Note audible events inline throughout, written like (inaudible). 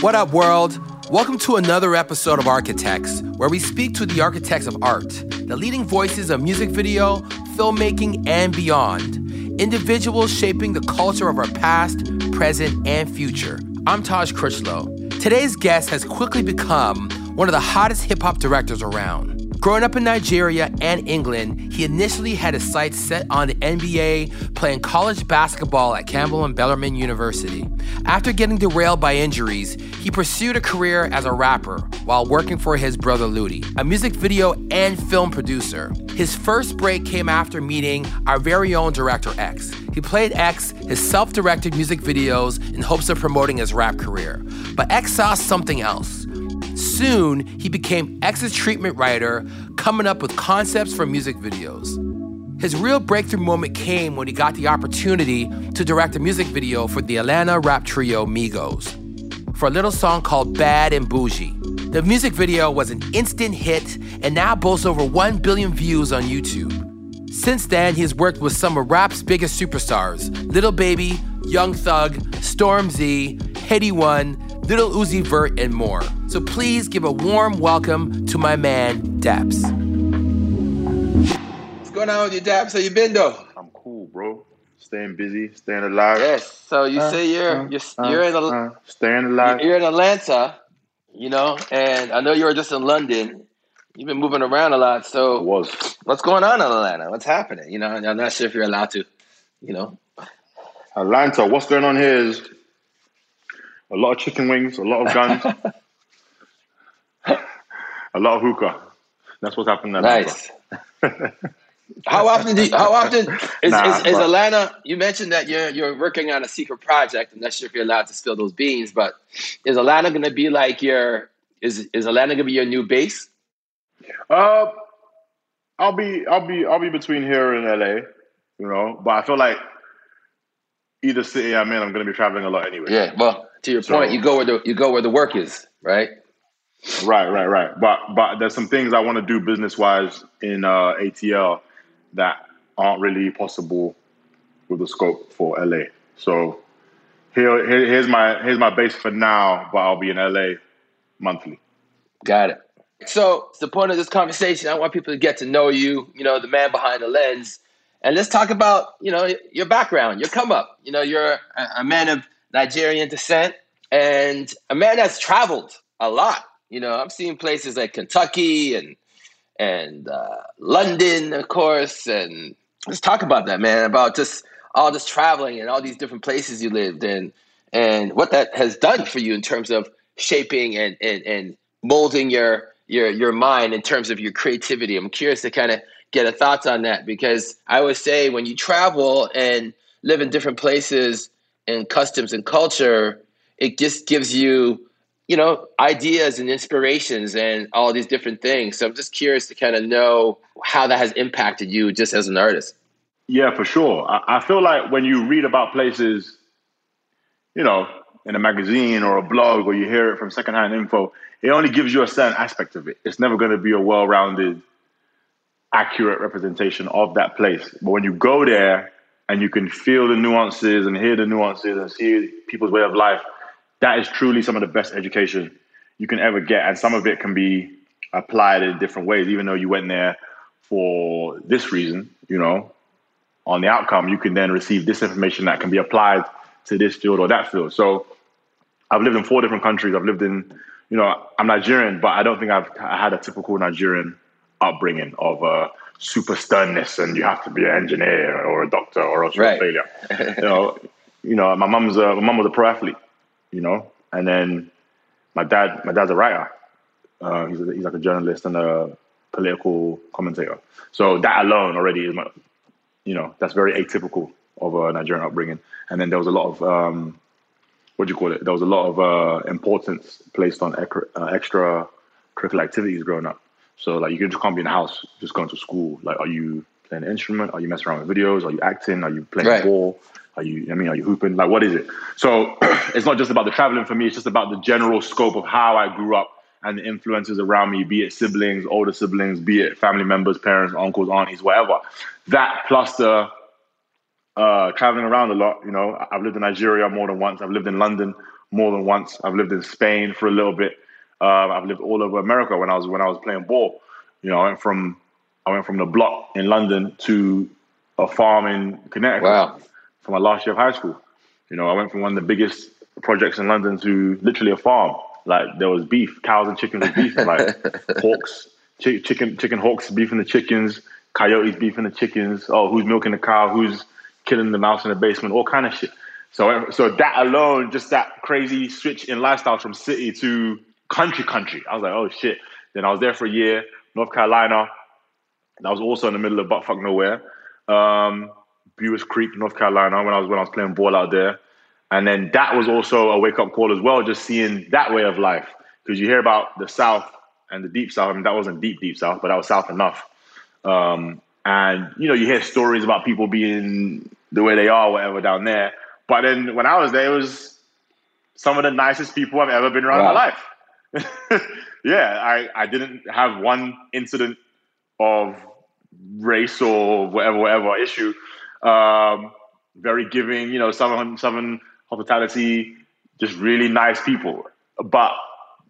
What up, world? Welcome to another episode of Architects, where we speak to the architects of art, the leading voices of music video, filmmaking, and beyond. Individuals shaping the culture of our past, present, and future. I'm Taj Critchlow. Today's guest has quickly become one of the hottest hip hop directors around. Growing up in Nigeria and England, he initially had his sights set on the NBA, playing college basketball at Campbell and Bellarmine University. After getting derailed by injuries, he pursued a career as a rapper while working for his brother Luti, a music video and film producer. His first break came after meeting our very own director X. He played X his self directed music videos in hopes of promoting his rap career. But X saw something else. Soon, he became X's treatment writer, coming up with concepts for music videos. His real breakthrough moment came when he got the opportunity to direct a music video for the Atlanta rap trio Migos for a little song called Bad and Bougie. The music video was an instant hit and now boasts over 1 billion views on YouTube. Since then, he has worked with some of rap's biggest superstars Lil Baby, Young Thug, Stormzy, Headie One, Lil Uzi Vert, and more. So please give a warm welcome to my man, Daps. What's going on with you, Daps? How you been, though? I'm cool, bro. Staying busy, staying alive. Yes. So you uh, say you're uh, you're uh, you're in a, uh, staying alive. You're in Atlanta, you know, and I know you were just in London. You've been moving around a lot. So it was what's going on in Atlanta? What's happening? You know, I'm not sure if you're allowed to. You know, Atlanta. What's going on here is a lot of chicken wings, a lot of guns, (laughs) a lot of hookah. That's what's happening. In nice. how often do you, how often is, nah, is, is Atlanta? You mentioned that you're you're working on a secret project. I'm not sure if you're allowed to spill those beans, but is Atlanta going to be like your is is Atlanta going to be your new base? Uh, I'll be I'll be I'll be between here and LA, you know. But I feel like either city I'm in, I'm going to be traveling a lot anyway. Yeah. Well, to your so, point, you go where the you go where the work is, right? Right, right, right. But but there's some things I want to do business wise in uh, ATL that aren't really possible with the scope for LA. So here, here here's my here's my base for now, but I'll be in LA monthly. Got it. So it's the point of this conversation. I want people to get to know you, you know, the man behind the lens. And let's talk about, you know, your background, your come up. You know, you're a, a man of Nigerian descent and a man that's traveled a lot. You know, I've seen places like Kentucky and and uh, London, of course. And let's talk about that, man. About just all this traveling and all these different places you lived in, and what that has done for you in terms of shaping and and, and molding your your your mind in terms of your creativity. I'm curious to kind of get a thoughts on that because I would say when you travel and live in different places and customs and culture, it just gives you, you know, ideas and inspirations and all these different things. So I'm just curious to kind of know how that has impacted you just as an artist. Yeah, for sure. I, I feel like when you read about places, you know, in a magazine or a blog or you hear it from secondhand info, it only gives you a certain aspect of it. It's never going to be a well rounded, accurate representation of that place. But when you go there and you can feel the nuances and hear the nuances and see people's way of life, that is truly some of the best education you can ever get. And some of it can be applied in different ways, even though you went there for this reason, you know, on the outcome, you can then receive this information that can be applied to this field or that field. So I've lived in four different countries. I've lived in, you know, I'm Nigerian, but I don't think I've I had a typical Nigerian upbringing of uh, super sternness and you have to be an engineer or a doctor or else you're a failure. (laughs) you know, you know, my mom's a, my mom was a pro athlete, you know, and then my dad, my dad's a writer. Uh, he's, a, he's like a journalist and a political commentator. So that alone already is, my, you know, that's very atypical of a Nigerian upbringing. And then there was a lot of, um, what do you call it? There was a lot of uh, importance placed on uh, extra curricular activities growing up. So like you just can't be in the house just going to school. Like, are you playing an instrument? Are you messing around with videos? Are you acting? Are you playing right. ball? Are you? I mean, are you hooping? Like, what is it? So (clears throat) it's not just about the traveling for me. It's just about the general scope of how I grew up and the influences around me, be it siblings, older siblings, be it family members, parents, uncles, aunties, whatever. That plus the uh, traveling around a lot. You know, I've lived in Nigeria more than once. I've lived in London more than once. I've lived in Spain for a little bit. Um, I've lived all over America when I was when I was playing ball. You know, I went from I went from the block in London to a farm in Connecticut Wow. for my last year of high school. You know, I went from one of the biggest projects in London to literally a farm. Like there was beef, cows and chickens with beef, like (laughs) hawks, chi- chicken, chicken hawks beefing the chickens, coyotes beefing the chickens. Oh, who's milking the cow? Who's killing the mouse in the basement? All kind of shit. So, so that alone, just that crazy switch in lifestyle from city to country, country. I was like, oh shit. Then I was there for a year, North Carolina. That was also in the middle of buttfuck nowhere. Um, Buies Creek, North Carolina, when I was when I was playing ball out there. And then that was also a wake up call as well, just seeing that way of life. Because you hear about the South and the deep South. I mean, that wasn't deep, deep South, but that was South enough. Um, and you know, you hear stories about people being the way they are, whatever, down there. But then when I was there, it was some of the nicest people I've ever been around in my life. (laughs) yeah, I, I didn't have one incident of race or whatever, whatever issue. Um, very giving, you know, southern southern hospitality, just really nice people. But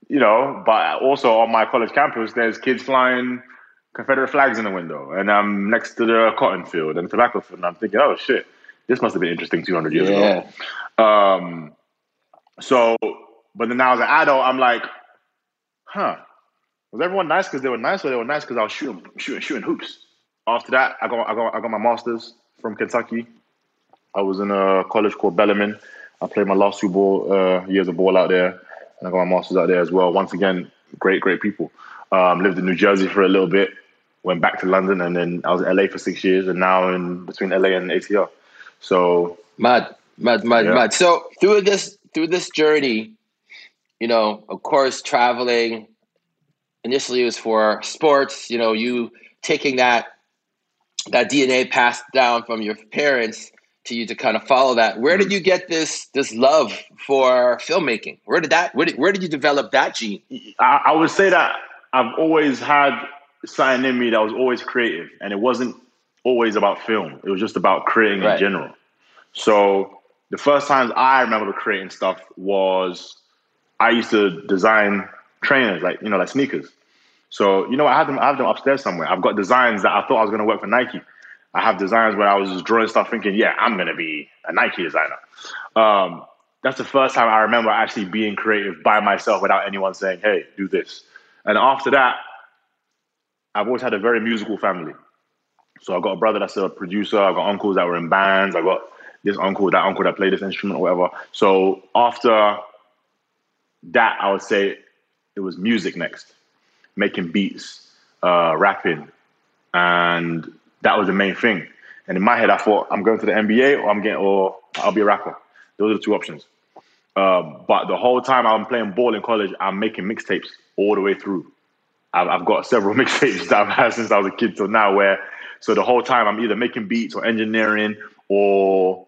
you know, but also on my college campus, there's kids flying Confederate flags in the window, and I'm next to the cotton field and tobacco field, and I'm thinking, oh shit, this must have been interesting 200 years ago. Um, so, but then now as an adult, I'm like, huh, was everyone nice because they were nice, or they were nice because I was shooting, shooting, shooting hoops? After that, I got, I got, I got my masters from Kentucky. I was in a college called Bellarmine. I played my last two ball uh, years of ball out there, and I got my masters out there as well. Once again, great, great people. Um, lived in New Jersey for a little bit, went back to London, and then I was in LA for six years, and now in between LA and ATL. So Mad, mad, mad, Yeah. mad. So through this through this journey, you know, of course, traveling initially was for sports. You know, you taking that that DNA passed down from your parents to you to kind of follow that. Where Mm-hmm. did you get this this love for filmmaking? Where did that? Where did, where did you develop that gene? I, I would say that I've always had something in me that was always creative, and it wasn't always about film. It was just about creating Right. in general. So the first times I remember creating stuff was I used to design trainers, like you know, like sneakers. So you know, I have them. I have them upstairs somewhere. I've got designs that I thought I was going to work for Nike. I have designs where I was just drawing stuff, thinking, "Yeah, I'm going to be a Nike designer." Um, that's the first time I remember actually being creative by myself without anyone saying, "Hey, do this." And after that, I've always had a very musical family. So I've got a brother that's a producer. I've got uncles that were in bands. I've got this uncle, that uncle that played this instrument or whatever. So after that, I would say it was music next, making beats, uh, rapping, and that was the main thing. And in my head, I thought I'm going to the NBA or I'm getting or I'll be a rapper. Those are the two options. Um, but the whole time I'm playing ball in college, I'm making mixtapes all the way through. I've, I've got several (laughs) mixtapes that I've had since I was a kid till now. Where so the whole time I'm either making beats or engineering or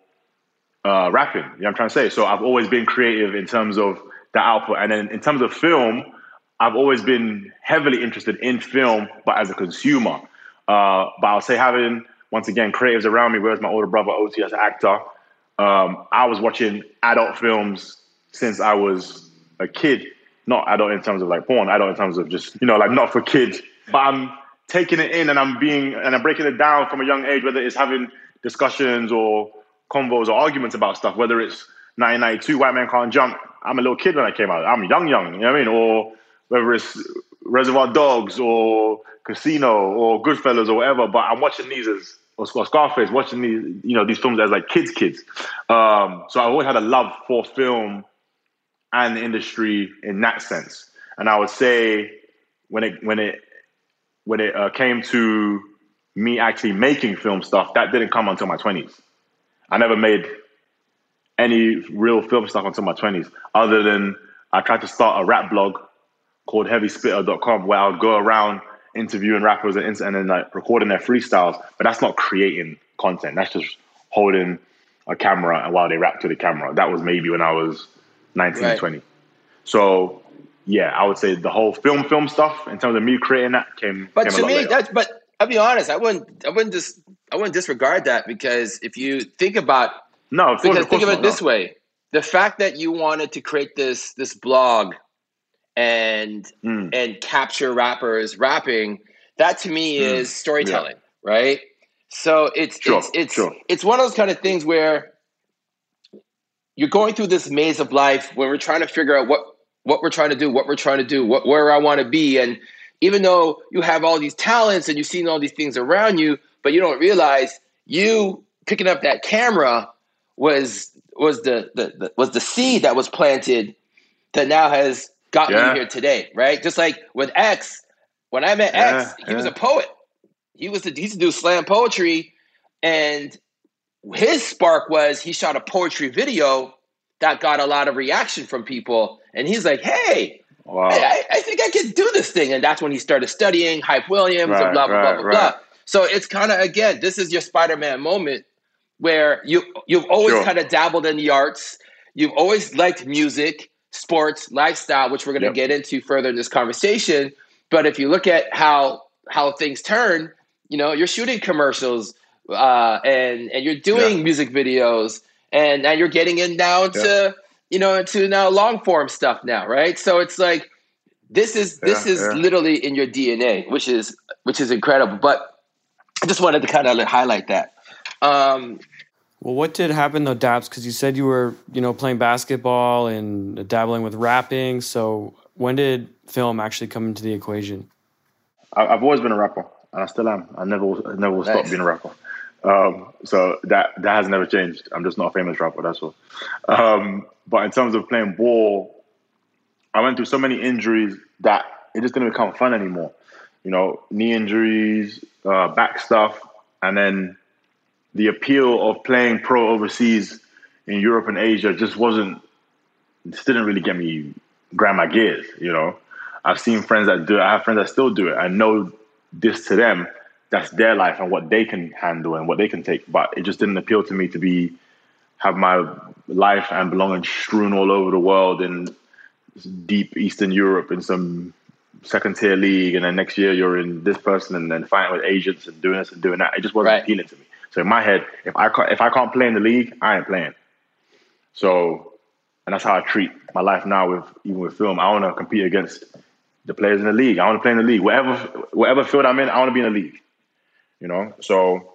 uh, rapping. You know what I'm trying to say? So I've always been creative in terms of the output. And then in terms of film, I've always been heavily interested in film, but as a consumer. Uh, but I'll say having once again creatives around me, whereas my older brother OT as an actor, um, I was watching adult films since I was a kid. Not adult in terms of like porn, adult in terms of just you know like not for kids. But I'm taking it in and I'm being and I'm breaking it down from a young age, whether it's having discussions or convos or arguments about stuff, whether it's 1992, White Man Can't Jump. I'm a little kid when I came out. I'm young, young, you know what I mean? Or whether it's Reservoir Dogs or Casino or Goodfellas or whatever. But I'm watching these as or Scarface, watching these, you know, these films as like kids, kids. Um, so I always had a love for film and the industry in that sense. And I would say when it when it when it uh, came to me actually making film stuff, that didn't come until my twenties. I never made any real film stuff until my twenties, other than I tried to start a rap blog called HeavySpitter.com where I would go around interviewing rappers and, and then like recording their freestyles. But that's not creating content. That's just holding a camera and while they rap to the camera. That was maybe when I was 19, Right. 20. So yeah, I would say the whole film film stuff in terms of me creating that came. But came to me, later. that's but I'll be honest. I wouldn't. I wouldn't just. I wouldn't disregard that because if you think about no, of because course think of it not, this way: the fact that you wanted to create this this blog and Mm. and capture rappers rapping, that to me Mm. is storytelling, right? So it's Sure, it's it's sure. it's one of those kind of things where you're going through this maze of life when we're trying to figure out what what we're trying to do, what we're trying to do, what where I want to be, and even though you have all these talents and you've seen all these things around you, but you don't realize you picking up that camera was was the, the, the was the seed that was planted that now has gotten Yeah. you here today, right? Just like with X, when I met Yeah, X, he was a poet. He was the, he used to do slam poetry, and his spark was he shot a poetry video that got a lot of reaction from people, and he's like, "Hey, Wow. I, I- think I can do this thing. And that's when he started studying Hype Williams and blah, blah, right, blah, blah, right. blah. So it's kind of, again, this is your Spider Man moment where you, you've always Sure. kind of dabbled in the arts. You've always liked music, sports, lifestyle, which we're going to Yep. get into further in this conversation. But if you look at how how things turn, you know, you're shooting commercials uh, and and you're doing Yeah. music videos, and now you're getting in now to you know into now long form stuff now, right? So it's like this is this is yeah. literally in your DNA, which is which is incredible. But I just wanted to kind of highlight that. Um, Well, what did happen though, Daps? Because you said you were, you know, playing basketball and dabbling with rapping. So when did film actually come into the equation? I- I've always been a rapper, and I still am. I never, will, I never will stop being a rapper. Um, so that that has never changed. I'm just not a famous rapper. That's all. Um, but in terms of playing ball, I went through so many injuries that it just didn't become fun anymore. You know, knee injuries, uh, back stuff, and then the appeal of playing pro overseas in Europe and Asia just wasn't. Just didn't really get me grind my gears. You know, I've seen friends that do it. I have friends that still do it. I know this to them. That's their life and what they can handle and what they can take. But it just didn't appeal to me to be have my life and belongings strewn all over the world in deep Eastern Europe in some second tier league, and then next year you're in this person, and then fighting with agents and doing this and doing that. It just wasn't Right. appealing to me. So in my head, if I can't, if I can't play in the league, I ain't playing. So, and that's how I treat my life now with even with film. I want to compete against the players in the league. I want to play in the league. Whatever whatever field I'm in, I want to be in the league. You know, so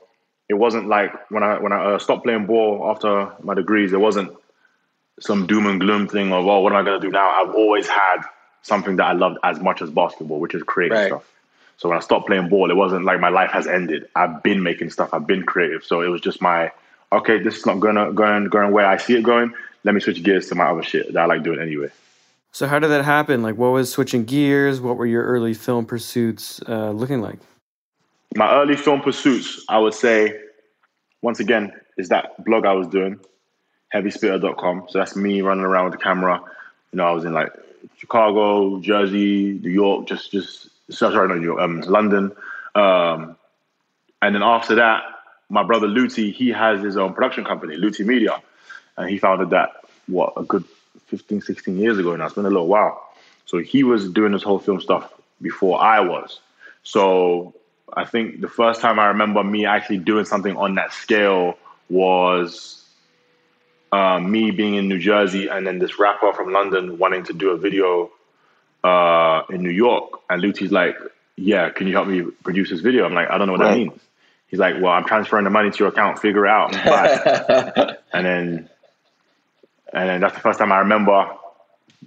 it wasn't like when I when I uh, stopped playing ball after my degrees. It wasn't some doom and gloom thing of oh, what am I going to do now? I've always had something that I loved as much as basketball, which is creating Right. stuff. So when I stopped playing ball, it wasn't like my life has ended. I've been making stuff. I've been creative. So it was just my okay. This is not gonna going going where I see it going. Let me switch gears to my other shit that I like doing anyway. So how did that happen? Like, what was switching gears? What were your early film pursuits uh, looking like? my early film pursuits, I would say, once again, is that blog I was doing, heavyspitter.com. So that's me running around with the camera. You know, I was in like Chicago, Jersey, New York, just, just, sorry, not New York, um, London. Um, and then after that, my brother Luti, he has his own production company, Luti Media. And he founded that, what, a good 15, 16 years ago now. It's been a little while. So he was doing this whole film stuff before I was. So I think the first time I remember me actually doing something on that scale was um, me being in New Jersey and then this rapper from London wanting to do a video uh, in New York. And Luti's like, Yeah, can you help me produce this video? I'm like, I don't know what that means. He's like, Well, I'm transferring the money to your account, figure it out. (laughs) And then and then that's the first time I remember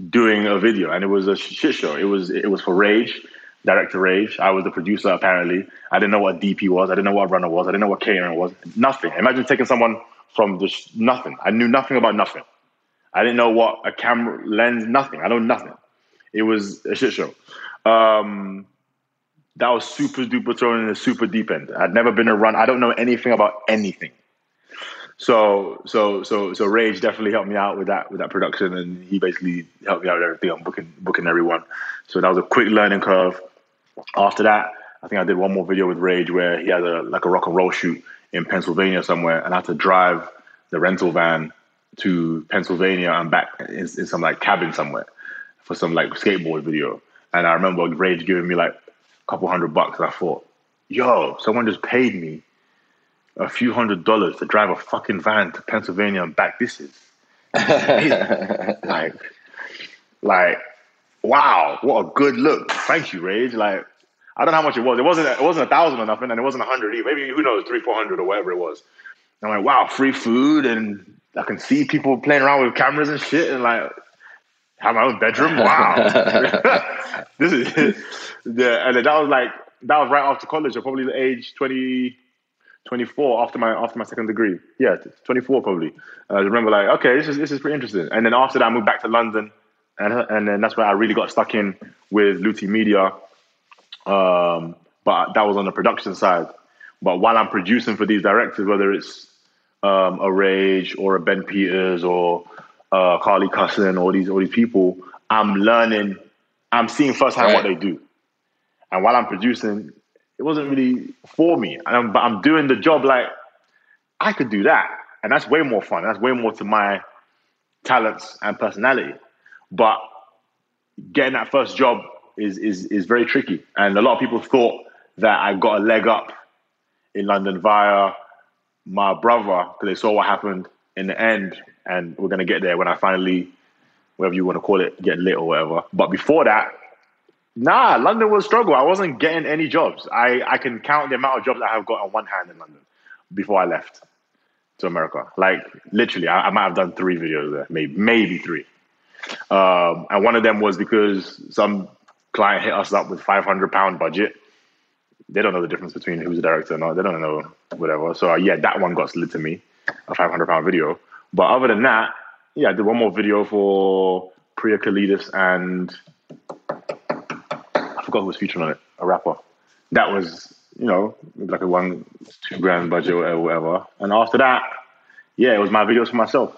doing a video, and it was a shit show. It was it was for Rage, director Rage. I was the producer apparently. I didn't know what DP was. I didn't know what runner was. I didn't know what catering was. Nothing. Imagine taking someone from just nothing. I knew nothing about nothing. I didn't know what a camera lens. Nothing. I know nothing. It was a shit show. Um, that was super duper thrown in a super deep end. I'd never been a run. I don't know anything about anything. So so so so Rage definitely helped me out with that with that production, and he basically helped me out with everything. I'm booking booking everyone. So that was a quick learning curve. After that, I think I did one more video with Rage where he had a like a rock and roll shoot in Pennsylvania somewhere, and I had to drive the rental van to Pennsylvania and back in, in some like cabin somewhere for some like skateboard video. And I remember Rage giving me like a couple hundred bucks. And I thought, yo, someone just paid me a few hundred dollars to drive a fucking van to Pennsylvania and back. This is (laughs) like, like, wow, what a good look. Thank you, Rage. Like, I don't know how much it was. It wasn't. It wasn't a thousand or nothing, and it wasn't a hundred either. Maybe who knows, three, four hundred or whatever it was. And I'm like, wow, free food, and I can see people playing around with cameras and shit, and like have my own bedroom. Wow, (laughs) this is yeah. And that was like that was right after college, or probably the age 20, 24 after my after my second degree. Yeah, 24 probably. I remember like, okay, this is this is pretty interesting. And then after that, I moved back to London, and and then that's where I really got stuck in with Luti Media. Um, but that was on the production side. But while I'm producing for these directors, whether it's um, a Rage or a Ben Peters or uh, Carly Cussen, all these all these people, I'm learning. I'm seeing firsthand right. what they do, and while I'm producing, it wasn't really for me. And I'm, but I'm doing the job like I could do that, and that's way more fun. That's way more to my talents and personality. But getting that first job is is is very tricky, and a lot of people thought that I got a leg up in London via my brother because they saw what happened in the end, and we're gonna get there when I finally, whatever you want to call it, get lit or whatever. But before that, nah, London was struggle. I wasn't getting any jobs. I I can count the amount of jobs I have got on one hand in London before I left to America. Like literally, I, I might have done three videos there, maybe maybe three. Um, and one of them was because some client hit us up with 500 pound budget they don't know the difference between who's a director or not. They don't know whatever. So uh, yeah, that one got slid to me, a 500 pound video. But other than that, yeah, I did one more video for Priya Kalidas and I forgot who was featured on it, a rapper. That was, you know, like a one, two grand budget or whatever. And after that, yeah, it was my videos for myself.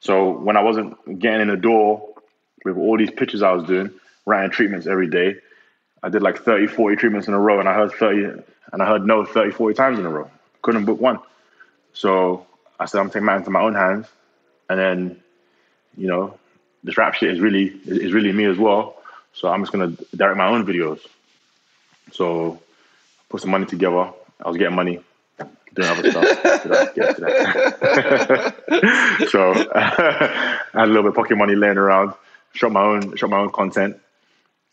So when I wasn't getting in the door with all these pictures I was doing, writing treatments every day, I did like 30, 40 treatments in a row, and I heard 30, and I heard no 30, 40 times in a row. Couldn't book one. So I said, I'm taking matters into my own hands. And then, you know, this rap shit is really is really me as well. So I'm just gonna direct my own videos. So put some money together. I was getting money, doing other stuff. (laughs) so (laughs) I had a little bit of pocket money laying around. Shot my own shot my own content.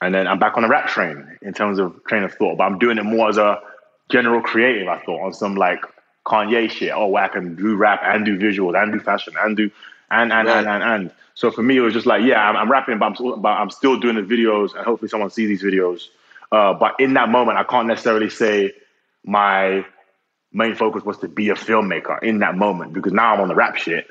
And then I'm back on the rap train in terms of train of thought, but I'm doing it more as a general creative, I thought, on some like Kanye shit. Oh, where I can do rap and do visuals and do fashion and do and and right. and, and and So for me, it was just like, yeah, I'm, I'm rapping, but I'm, but I'm still doing the videos, and hopefully someone sees these videos. Uh, but in that moment, I can't necessarily say my main focus was to be a filmmaker in that moment because now I'm on the rap shit.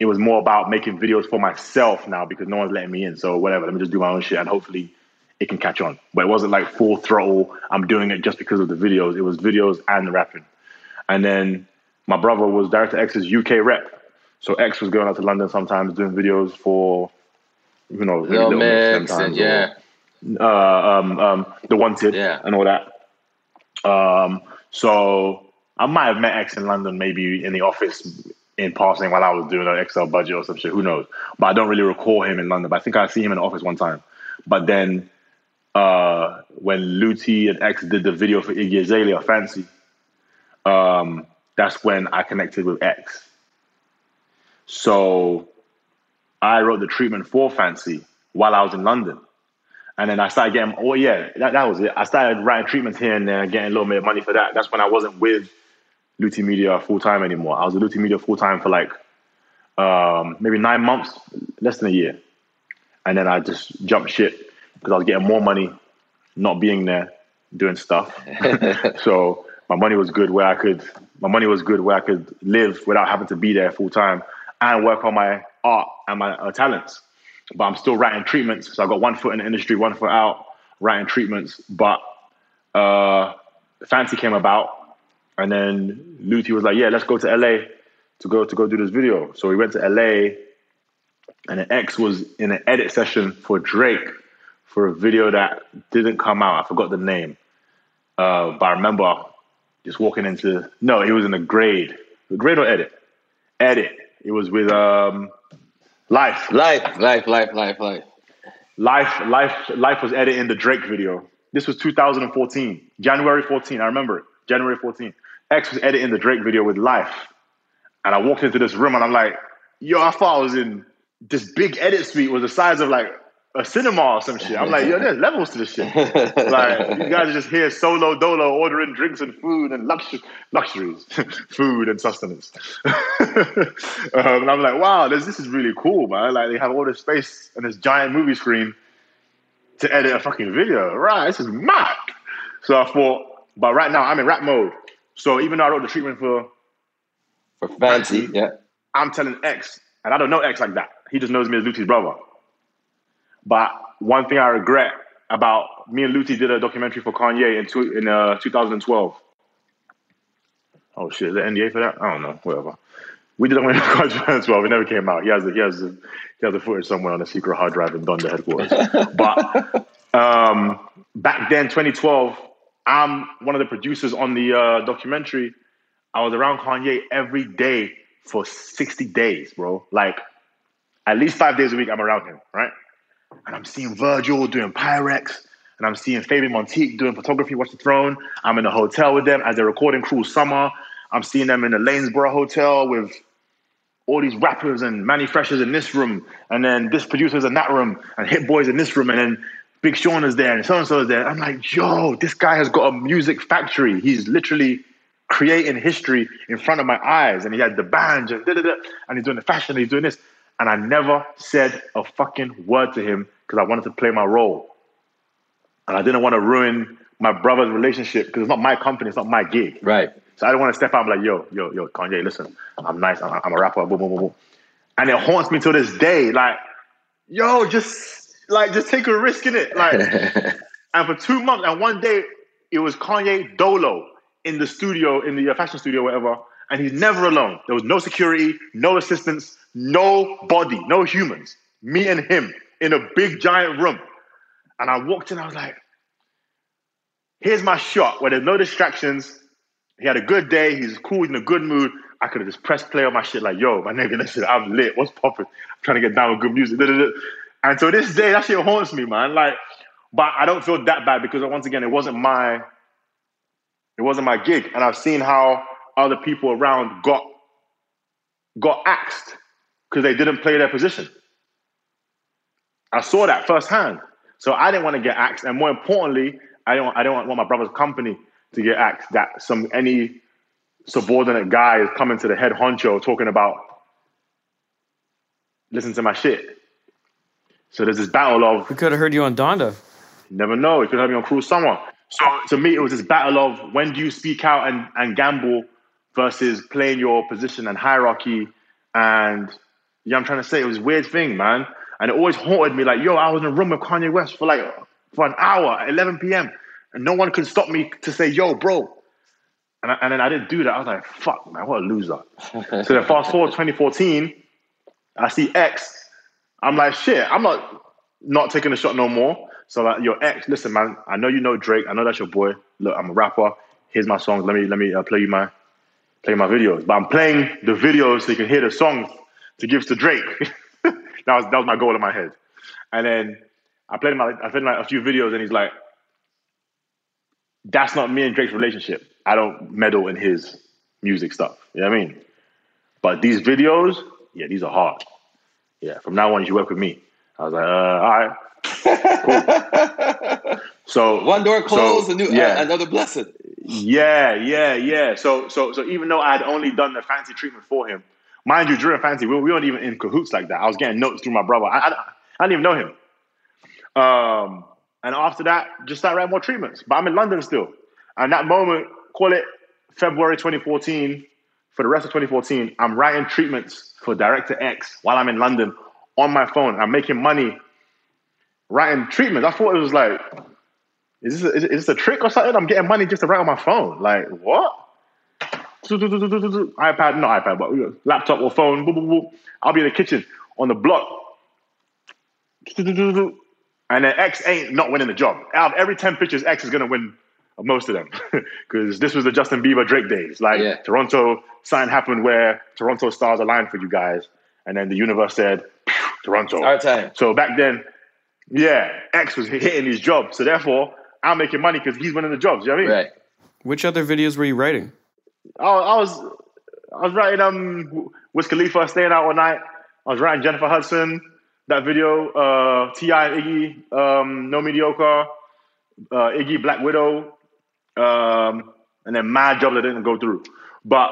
It was more about making videos for myself now because no one's letting me in. So whatever, let me just do my own shit and hopefully it can catch on. But it wasn't like full throttle. I'm doing it just because of the videos. It was videos and the rapping. And then my brother was Director X's UK rep. So X was going out to London sometimes doing videos for, you know, Little Mix and yeah, uh, um, um, The Wanted yeah. and all that. Um, so I might have met X in London, maybe in the office in passing while I was doing an Excel budget or some shit. Who knows? But I don't really recall him in London. But I think I see him in the office one time. But then uh, when Luti and X did the video for Iggy Azalea, Fancy, um, that's when I connected with X. So I wrote the treatment for Fancy while I was in London. And then I started getting, oh yeah, that, that was it. I started writing treatments here and there, getting a little bit of money for that. That's when I wasn't with Luti Media full time anymore. I was with Luti Media full time for like um, maybe nine months, less than a year. And then I just jumped ship because I was getting more money not being there doing stuff. (laughs) so my money was good where I could my money was good where I could live without having to be there full time and work on my art and my uh, talents. But I'm still writing treatments. So I got one foot in the industry, one foot out, writing treatments. But uh, Fancy came about, and then Luti was like, "Yeah, let's go to LA to go to go do this video." So we went to LA, and X was in an edit session for Drake for a video that didn't come out. I forgot the name, uh, but I remember just walking into no, it was in a grade. The grade or edit? Edit. It was with um Life. Life, life, life, life, life. Life, life, life was editing in the Drake video. This was 2014, January 14. I remember it. January 14. X was editing the Drake video with Life. And I walked into this room and I'm like, yo, I thought I was in this big edit suite was the size of like a cinema or some shit. I'm like, yo, there's levels to this shit. like, you (laughs) guys are just here solo dolo ordering drinks and food and luxury, luxuries, (laughs) food and sustenance. (laughs) um, and I'm like, wow, this, this is really cool, man. Like, they have all this space and this giant movie screen to edit a fucking video. Right, this is mad. So I thought, but right now I'm in rap mode. So even though I wrote the treatment for For fancy, yeah. I'm telling X, and I don't know X like that. He just knows me as Luti's brother. But one thing I regret about me and Luti did a documentary for Kanye in two, in uh, 2012. Oh shit, is NDA for that? I don't know, whatever. We did it in 2012. It never came out. He has the, he has the, he has the footage somewhere on a secret hard drive in Donda headquarters. but um, back then, 2012, I'm one of the producers on the uh, documentary. I was around Kanye every day for 60 days, bro. Like at least five days a week, I'm around him, right? And I'm seeing Virgil doing Pyrex, and I'm seeing Fabien Montique doing photography, Watch the Throne. I'm in a hotel with them as they're recording Cruel Summer. I'm seeing them in the Lanesborough Hotel with all these rappers and Manny Freshers in this room, and then this producer's in that room, and Hit Boys in this room, and then Big Sean is there, and so and so is there. I'm like, yo, this guy has got a music factory. He's literally creating history in front of my eyes, and he had the band and and he's doing the fashion, he's doing this, and I never said a fucking word to him because I wanted to play my role, and I didn't want to ruin my brother's relationship because it's not my company, it's not my gig. Right. So I don't want to step out and be like, yo, yo, yo, Kanye, listen, I'm nice, I'm, I'm a rapper, boom, boom, boom, boom. And it haunts me to this day. Like, yo, just like just take a risk in it. Like, (laughs) and for two months, and one day it was Kanye Dolo in the studio, in the uh, fashion studio, whatever, and he's never alone. There was no security, no assistance, nobody, no humans. Me and him in a big giant room. And I walked in, I was like, here's my shot where there's no distractions. He had a good day. He's cool. He's in a good mood. I could have just pressed play on my shit like, yo, my nigga, listen, I'm lit. What's popping? I'm trying to get down with good music. And so this day, that shit haunts me, man. Like, but I don't feel that bad because once again, it wasn't my, it wasn't my gig. And I've seen how other people around got got axed because they didn't play their position. I saw that firsthand. So I didn't want to get axed. And more importantly, I don't I don't want my brother's company to get axed that some any subordinate guy is coming to the head honcho talking about listen to my shit. So there's this battle of We could have heard you on Donda. never know, it could have me on cruel summer. So to me it was this battle of when do you speak out and, and gamble versus playing your position and hierarchy and yeah, I'm trying to say it was a weird thing, man. And it always haunted me like, yo, I was in a room with Kanye West for like for an hour at 11 p.m. and no one could stop me to say, yo, bro. And, I, and then I didn't do that. I was like, fuck, man, what a loser. (laughs) so then fast forward 2014, I see X. I'm like, shit, I'm not not taking a shot no more. So like, your X, listen, man, I know you know Drake. I know that's your boy. Look, I'm a rapper. Here's my songs. Let me let me uh, play you my play my videos. But I'm playing the videos so you can hear the songs to give to Drake. (laughs) that was that was my goal in my head. And then I played him. I played him like a few videos, and he's like, "That's not me and Drake's relationship. I don't meddle in his music stuff. You know what I mean? But these videos, yeah, these are hard. Yeah, from now on, you work with me." I was like, uh, "All right." Cool. (laughs) So One door closed, so, a new, yeah. uh, another blessing. Yeah, yeah, yeah. So, so, so even though I had only done the fancy treatment for him, mind you, during fancy, we, we weren't even in cahoots like that. I was getting notes through my brother. I, I, I didn't even know him. Um, and after that, just started writing more treatments. But I'm in London still. And that moment, call it February 2014. For the rest of 2014, I'm writing treatments for Director X while I'm in London on my phone. I'm making money writing treatments. I thought it was like, is this, a, is this a trick or something? I'm getting money just to write on my phone. Like, what? iPad, not iPad, but laptop or phone. Boop, boop, boop. I'll be in the kitchen on the block. And then X ain't not winning the job. Out of every 10 pictures, X is going to win most of them. Because this was the Justin Bieber Drake days. Like, Yeah. Toronto, sign happened where Toronto stars aligned for you guys. And then the universe said, Toronto. Our time. So back then, yeah, X was hitting his job. So therefore, I'm making money because he's winning the jobs. You know what I mean? Right. Which other videos were you writing? I, I was I was writing um Wiz Khalifa staying out all night. I was writing Jennifer Hudson that video. Uh, T.I. and Iggy um, No Mediocre. Uh, Iggy Black Widow. Um, and then mad job that didn't go through. But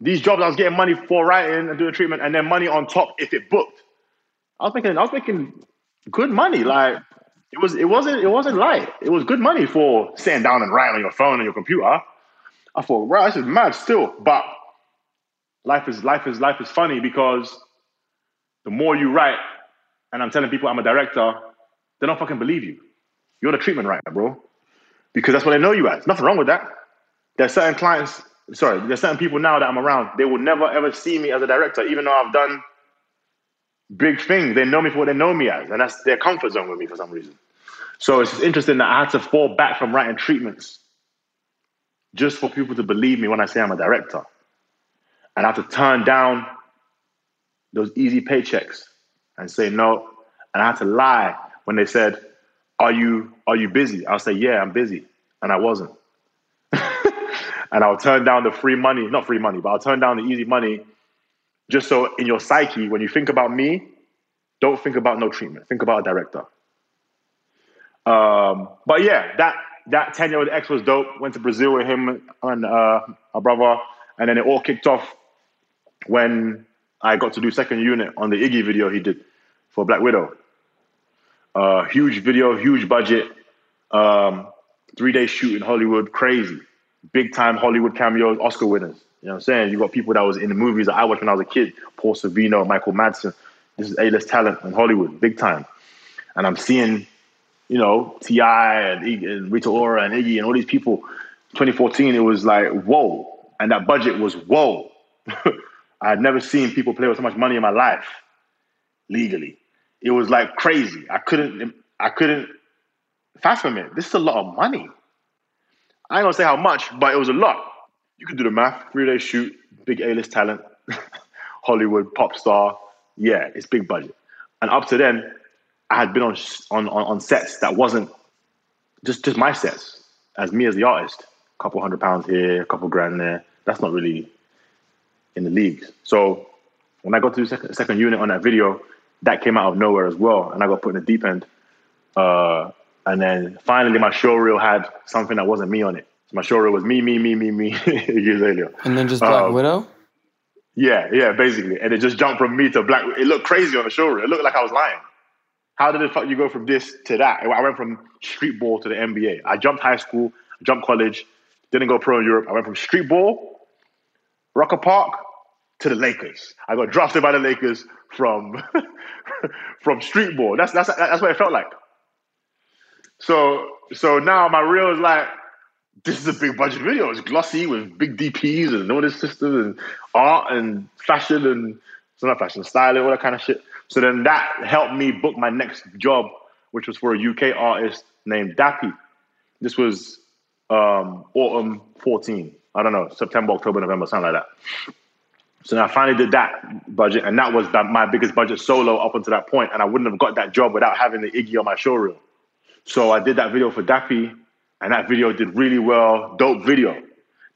these jobs I was getting money for writing and doing treatment, and then money on top if it booked. I was making I was making good money. Like it was it wasn't it wasn't light. It was good money for sitting down and writing on your phone and your computer. I thought, right, this is mad still. But life is life is life is funny because the more you write, and I'm telling people I'm a director, they don't fucking believe you. You're the treatment writer, bro. Because that's what they know you as. Nothing wrong with that. There's certain clients, sorry, there's certain people now that I'm around, they will never ever see me as a director, even though I've done big things. They know me for what they know me as, and that's their comfort zone with me for some reason. So it's interesting that I had to fall back from writing treatments just for people to believe me when I say I'm a director. And I have to turn down those easy paychecks and say no. And I had to lie when they said, Are you are you busy? I'll say, Yeah, I'm busy. And I wasn't. (laughs) and I'll turn down the free money, not free money, but I'll turn down the easy money just so in your psyche, when you think about me, don't think about no treatment. Think about a director. Um, but yeah, that that 10 year old ex was dope. Went to Brazil with him and uh, a brother. And then it all kicked off when I got to do second unit on the Iggy video he did for Black Widow. Uh, huge video, huge budget, um, three day shoot in Hollywood, crazy. Big time Hollywood cameos, Oscar winners. You know what I'm saying? You got people that was in the movies that I watched when I was a kid, Paul Sorvino, Michael Madsen. This is A-list talent in Hollywood, big time. And I'm seeing, you know, T.I. and, and Rita Ora and Iggy and all these people. 2014, it was like, whoa. And that budget was whoa. (laughs) I had never seen people play with so much money in my life legally. It was like crazy. I couldn't I couldn't fathom it. This is a lot of money. I ain't gonna say how much, but it was a lot. You could do the math. Three day shoot, big A list talent, (laughs) Hollywood pop star. Yeah, it's big budget. And up to then, I had been on on on sets that wasn't just just my sets as me as the artist. A couple hundred pounds here, a couple grand there. That's not really in the leagues. So when I got to the second, second unit on that video, that came out of nowhere as well, and I got put in the deep end. Uh, and then finally, my show reel had something that wasn't me on it. So my show reel was me, me, me, me, me (laughs) years earlier. And then just Black Um, Widow? Yeah, yeah, basically. And it just jumped from me to black. It looked crazy on the show reel. It looked like I was lying. How did the fuck you go from this to that? I went from street ball to the NBA. I jumped high school, jumped college, didn't go pro in Europe. I went from street ball, Rucker Park, to the Lakers. I got drafted by the Lakers from (laughs) from street ball. That's that's that's what it felt like. So so now my reel is like, this is a big budget video. It's glossy with big DPs and notice systems and art and fashion and so not fashion, styling, all that kind of shit. So then that helped me book my next job, which was for a UK artist named Dappy. This was um, autumn 14. I don't know, September, October, November, something like that. So I finally did that budget, and that was my biggest budget solo up until that point, and I wouldn't have got that job without having the Iggy on my show reel. So I did that video for Dappy, and that video did really well. Dope video.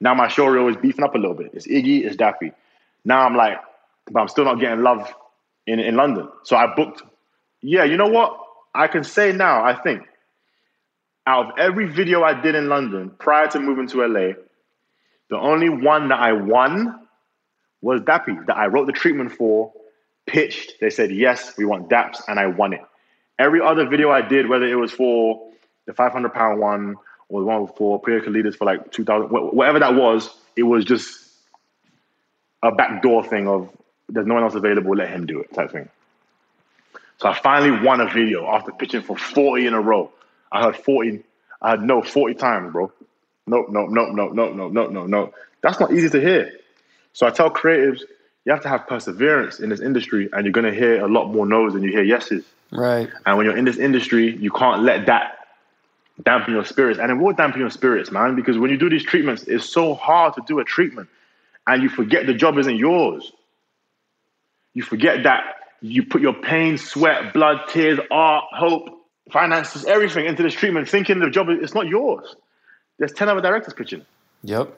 Now my show reel is beefing up a little bit. It's Iggy, it's Dappy. Now I'm like, but I'm still not getting love in, in London. So I booked. Yeah, you know what? I can say now, I think, out of every video I did in London prior to moving to LA, the only one that I won was Dappy, that I wrote the treatment for, pitched. They said, yes, we want Daps, and I won it. Every other video I did, whether it was for the 500 pound one or the one for Priya Kalidas for like 2000, whatever that was, it was just a backdoor thing of there's no one else available, let him do it type thing. So I finally won a video after pitching for 40 in a row. I heard 40, I had no 40 times, bro. Nope, nope, nope, nope, nope, nope, nope, nope, nope. That's not easy to hear. So I tell creatives, you have to have perseverance in this industry and you're gonna hear a lot more no's than you hear yeses. Right. And when you're in this industry, you can't let that dampen your spirits. And it will dampen your spirits, man, because when you do these treatments, it's so hard to do a treatment and you forget the job isn't yours. You forget that you put your pain, sweat, blood, tears, art, hope, finances, everything into this treatment, thinking the job is it's not yours. There's ten other directors pitching. Yep.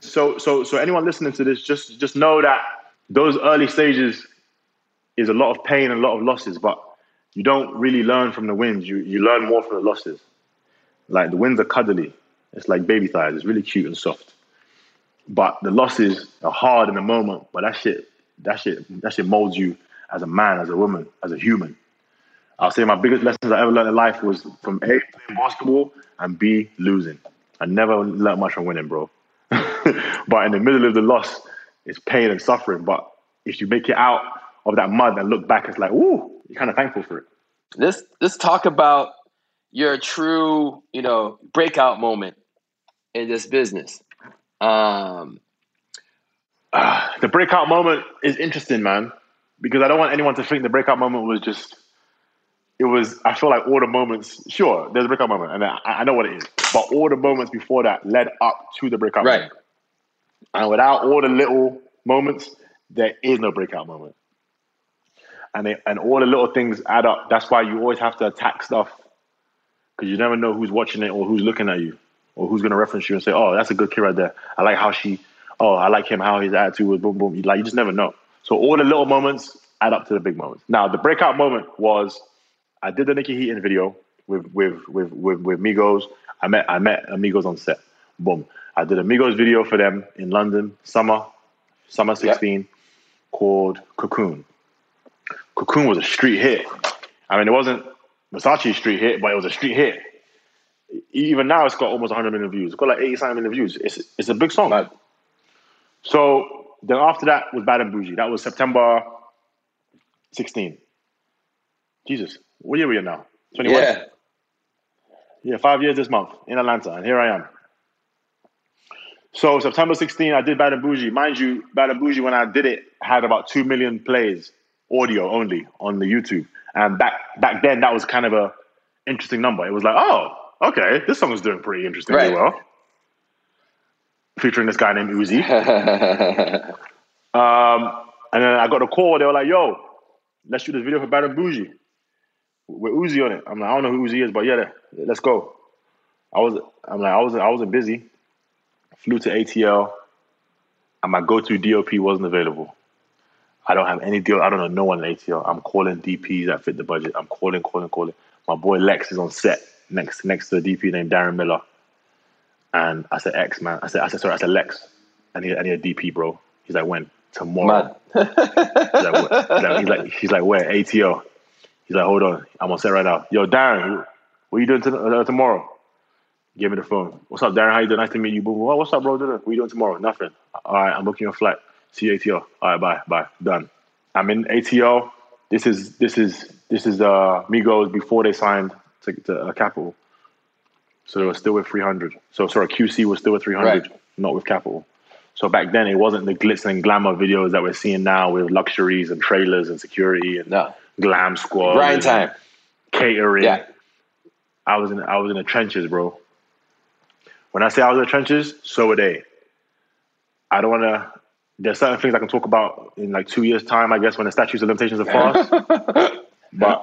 So so so anyone listening to this, just just know that those early stages is a lot of pain and a lot of losses, but you don't really learn from the wins. You you learn more from the losses. Like the wins are cuddly. It's like baby thighs. It's really cute and soft. But the losses are hard in the moment. But that shit, that shit, that shit molds you as a man, as a woman, as a human. I'll say my biggest lessons I ever learned in life was from A, playing basketball, and B, losing. I never learned much from winning, bro. (laughs) but in the middle of the loss, it's pain and suffering. But if you make it out of that mud and look back, it's like, ooh, you're kind of thankful for it. Let's let's talk about your true, you know, breakout moment in this business. Um, uh, the breakout moment is interesting, man, because I don't want anyone to think the breakout moment was just. It was. I feel like all the moments. Sure, there's a breakout moment, and I, I know what it is. But all the moments before that led up to the breakout right. moment. And without all the little moments, there is no breakout moment. And they, and all the little things add up. That's why you always have to attack stuff because you never know who's watching it or who's looking at you or who's going to reference you and say, "Oh, that's a good kid right there. I like how she. Oh, I like him. How his attitude was. Boom, boom. Like you just never know. So all the little moments add up to the big moments. Now the breakout moment was I did the Niykee Heaton video with with with with, with Migos. I met I met Amigos on set. Boom. I did a Migos video for them in London, summer, summer 16, yep. called Cocoon. Cocoon was a street hit. I mean, it wasn't Versace street hit, but it was a street hit. Even now, it's got almost 100 million views. It's got like 87 million views. It's it's a big song. Right. So then after that was Bad and Bougie. That was September 16. Jesus, what year are we in now? 21? Yeah. Yeah, five years this month in Atlanta, and here I am. So September 16, I did Bad and Bougie. Mind you, Bad and Bougie, when I did it, had about 2 million plays, audio only, on the YouTube. And back back then, that was kind of a interesting number. It was like, oh, okay, this song is doing pretty interestingly Right. well. Featuring this guy named Uzi. (laughs) Um, and then I got a call. They were like, "Yo, let's shoot this video for Bad and Bougie with Uzi on it." I'm like, "I don't know who Uzi is, but yeah, let's go." I was, I'm like, I wasn't, I wasn't busy. Flew to ATL, and my go-to DOP wasn't available. I don't have any deal. I don't know no one in ATL. I'm calling DPs that fit the budget. I'm calling, calling, calling. My boy Lex is on set next next to a DP named Darren Miller. And I said, X man. I said, I said, sorry, I said Lex. I need, I need a DP, bro. He's like, when? Tomorrow. He's like, he's, like, he's like, he's like, where? ATO. He's like, hold on, I'm on set right now. Yo, Darren, what are you doing to, uh, tomorrow? Give me the phone. What's up, Darren? How you doing? Nice to meet you. Boom. What's up, bro? What are you doing tomorrow? Nothing. All right, I'm booking your flight. See you ATO. All right, bye, bye. Done. I'm in ATO. This is this is this is uh Migos before they signed to, to uh, Capitol. So they were still with 300. So sorry, QC was still with 300, Right. not with Capitol. So back then it wasn't the glitz and glamour videos that we're seeing now with luxuries and trailers and security and No. glam squad, Grind time. catering. Yeah. I was in I was in the trenches, bro. When I say I was in the trenches, so were they. I don't want to. There's certain things I can talk about in like two years' time, I guess, when the statutes of limitations are passed. (laughs) but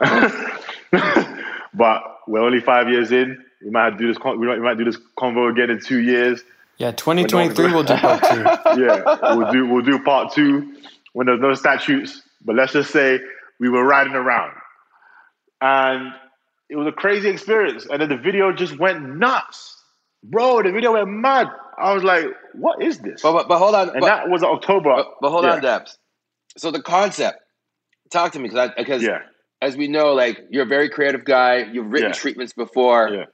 (laughs) but we're only five years in. We might have to do this. We might, we might do this convo again in two years. Yeah, 2023 we'll do part two. (laughs) Yeah, we'll do we'll do part two when there's no statutes. But let's just say we were riding around, and it was a crazy experience. And then the video just went nuts, bro. The video went mad. I was like, "What is this?" But, but, but hold on. and but, that was October. but, but hold Yeah. on, Daps. So the concept, talk to me because because Yeah, as we know, like you're a very creative guy. You've written Yeah. treatments before.